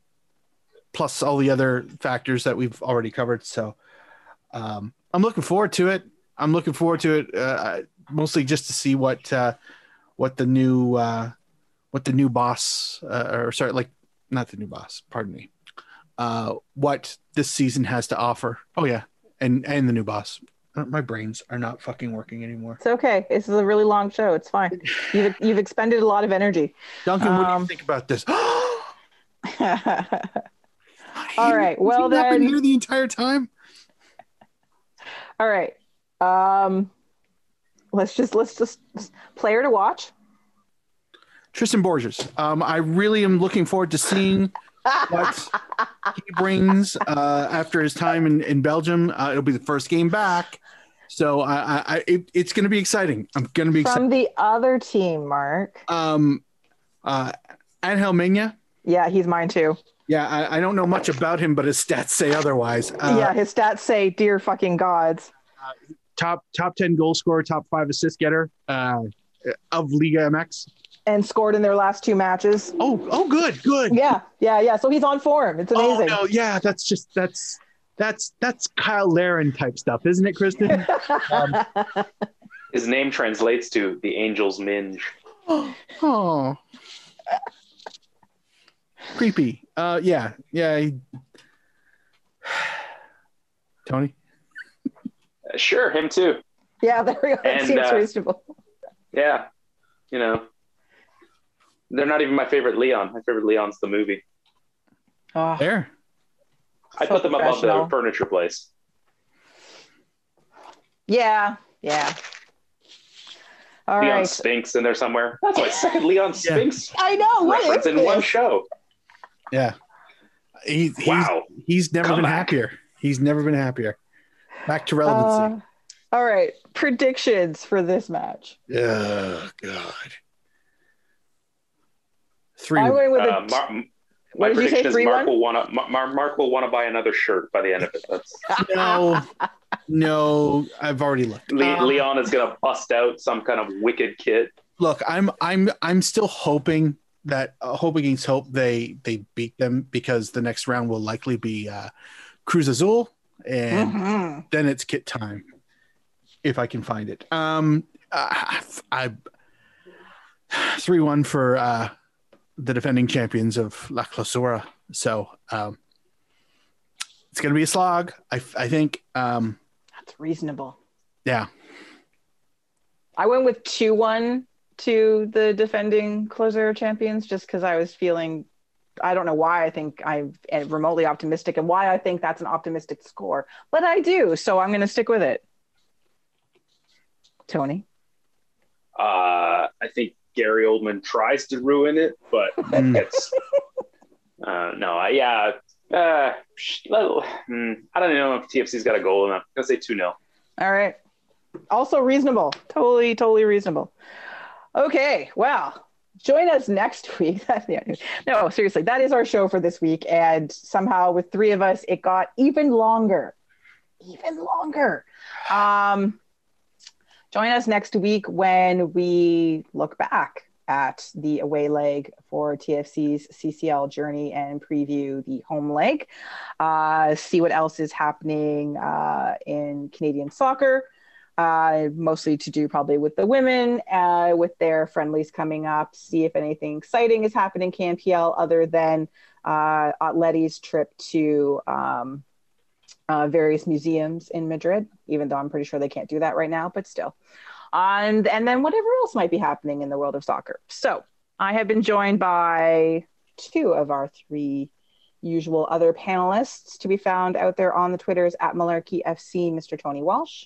plus all the other factors that we've already covered. So um i'm looking forward to it. I'm looking forward to it uh, mostly just to see what uh what the new uh what the new boss uh, or sorry like not the new boss pardon me uh what this season has to offer oh yeah and and the new boss Uh, my brains are not fucking working anymore It's okay. This is a really long show. It's fine. You've you've expended a lot of energy. duncan what do you Um, think about this All right, well not been here the entire time. All right. Um, let's just let's just player to watch. Tristan Borges. Um, I really am looking forward to seeing what he brings uh, after his time in, in Belgium. Uh, it'll be the first game back. So I, I, I it, it's going to be exciting. I'm going to be excited. From the other team, Mark. Um, uh, Angel Mena. Yeah, he's mine too. Yeah, I, I don't know much about him, but his stats say otherwise. Uh, yeah, his stats say, "Dear fucking gods." top top ten goal scorer, top five assist getter uh, of Liga MX. And scored in their last two matches. Oh, oh, good, good. Yeah, yeah, yeah. So he's on form. It's amazing. Oh no, yeah, that's just that's that's that's Kyle Larin type stuff, isn't it, Kristen? um, His name translates to the Angel's Minge. oh, creepy. Uh, yeah, yeah. he- Tony. Uh, Sure, him too. yeah, there we go. That And, seems uh, reasonable. Yeah, you know, they're not even my favorite Leon. My favorite Leon's the movie. Oh, There. I So put them above the furniture place. yeah, yeah. All Leon right. Spinks in there somewhere. That's my second Leon Spinks I know. What reference in one show. Yeah. He, he's, Wow. He's never Come been back. happier. He's never been happier. Back to relevancy. Uh, all right. Predictions for this match. oh God. Three. I went with Uh, t- Mar- my what did you say? prediction is Mark one. will want to Mar- Mark will want to buy another shirt by the end of it. That's no, no. I've already looked. Le- Um, Leon is gonna bust out some kind of wicked kit. look, I'm I'm I'm still hoping that uh, hope against hope they they beat them because the next round will likely be uh, Cruz Azul and Mhm. then it's kit time if I can find it. Um, uh, I three one for uh, the defending champions of La Clausura. So um, it's gonna be a slog. I I think. Um, That's reasonable. yeah, I went with 2 1 to the defending Clausura champions just because I was feeling, I don't know why I think I'm remotely optimistic and why I think that's an optimistic score, but I do. So I'm going to stick with it. Tony. Uh, I think Gary Oldman tries to ruin it, but it's uh, no. I, yeah, uh, hmm, I don't know if TFC's got a goal enough. I'm gonna say two 0 All right. Also reasonable. Totally, totally reasonable. Okay. Well, join us next week. No, seriously, that is our show for this week. And somehow with three of us, it got even longer. Even longer. Um, join us next week when we look back at the away leg for TFC's CCL journey and preview the home leg. Uh, see what else is happening uh, in Canadian soccer uh, mostly to do probably with the women, uh, with their friendlies coming up, see if anything exciting is happening in CanPL other than uh, trip to um, uh, various museums in Madrid, even though I'm pretty sure they can't do that right now, but still. And, and then whatever else might be happening in the world of soccer. So I have been joined by two of our three usual other panelists to be found out there on the Twitters at Malarkey FC, Mr. Tony Walsh.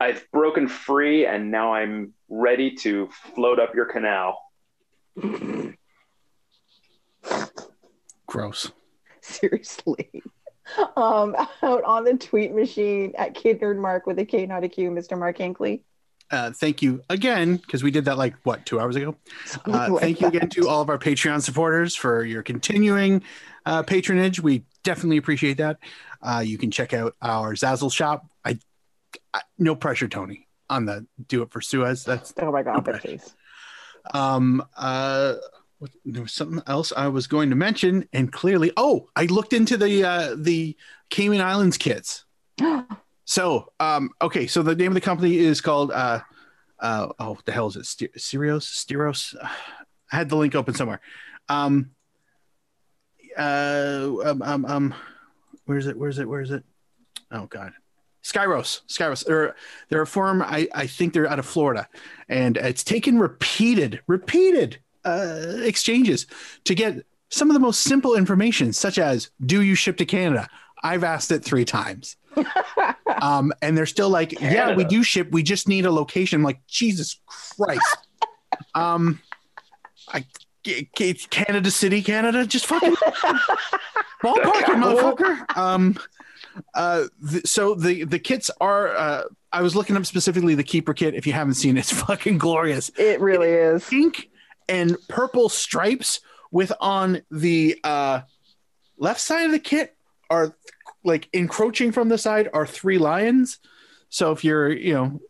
I've broken free, and now I'm ready to float up your canal. gross. Seriously. Um, out on the tweet machine at Kid Nerd Mark with a K, not a Q, Mr. Mark Hinkley. Uh, thank you again because we did that like what two hours ago. Uh, Like thank you again that. to all of our Patreon supporters for your continuing uh, patronage. We definitely appreciate that. Uh, you can check out our Zazzle shop. I, I no pressure, Tony, on the do it for Suez. That's Oh my God, No but pressure. please. um uh what, there was something else I was going to mention, and clearly, oh, I looked into the uh, the Cayman Islands kits. So, um, okay, so the name of the company is called uh, uh, oh, what the hell is it? St- Stereos. I had the link open somewhere. Um, uh, um, um, um, where is it? Where is it? Where is it? Oh God, Skyros, Skyros. They're they're a firm. I I think they're out of Florida, and it's taken repeated, repeated uh, exchanges to get some of the most simple information, such as "Do you ship to Canada?" I've asked it three times um, and they're still like, yeah, we do ship. We just need a location. I'm like, Jesus Christ. um, I it's Canada City, Canada. Just fucking ballpark it, motherfucker. Um, uh, th- so the the kits are. Uh, I was looking up specifically the keeper kit. If you haven't seen it, it's fucking glorious. It really is. Pink and purple stripes with on the uh, left side of the kit are like encroaching from the side are three lions. So if you're you know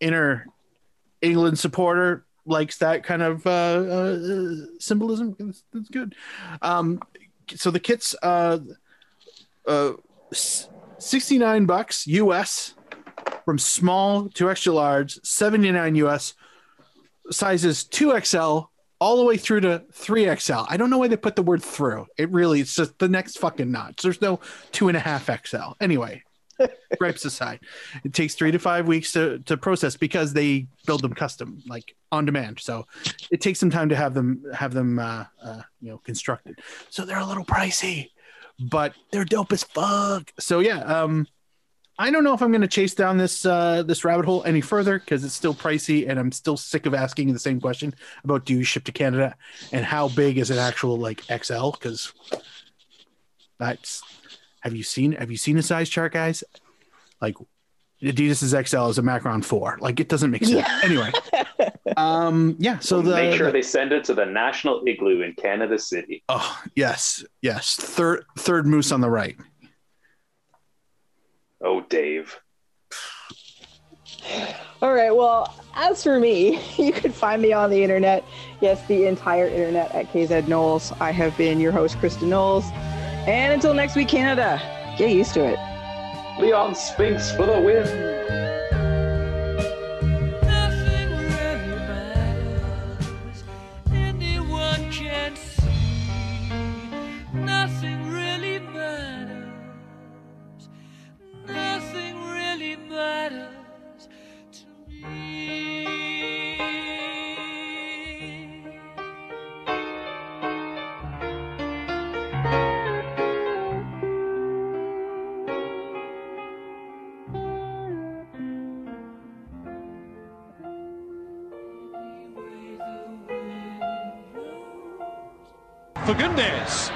inner England supporter likes that kind of uh, uh, symbolism, that's, that's good. Um, so the kits, uh, uh, 69 bucks US from small to extra large, 79 US sizes 2XL all the way through to 3XL. I don't know why they put the word through. It really, it's just the next fucking notch. There's no two and a half XL. Anyway, gripes aside, it takes three to five weeks to, to process because they build them custom, like on demand. So it takes some time to have them have them uh, uh, you know constructed. So they're a little pricey, but they're dope as fuck. So yeah, um, I don't know if I'm going to chase down this uh, this rabbit hole any further because it's still pricey, and I'm still sick of asking the same question about do you ship to Canada and how big is an actual like XL? Because that's have you seen have you seen a size chart, guys? Like Adidas's XL is a Macron four. Like it doesn't make sense. Anyway, um, yeah. So the make sure the- they send it to the National Igloo in Canada City. oh yes yes third third moose on the right. Oh, Dave. All right. Well, as for me, you can find me on the internet. Yes, the entire internet at KZ Knowles. I have been your host, Krista Knowles. And until next week, Canada, get used to it. Leon Spinks for the win. Fagundes.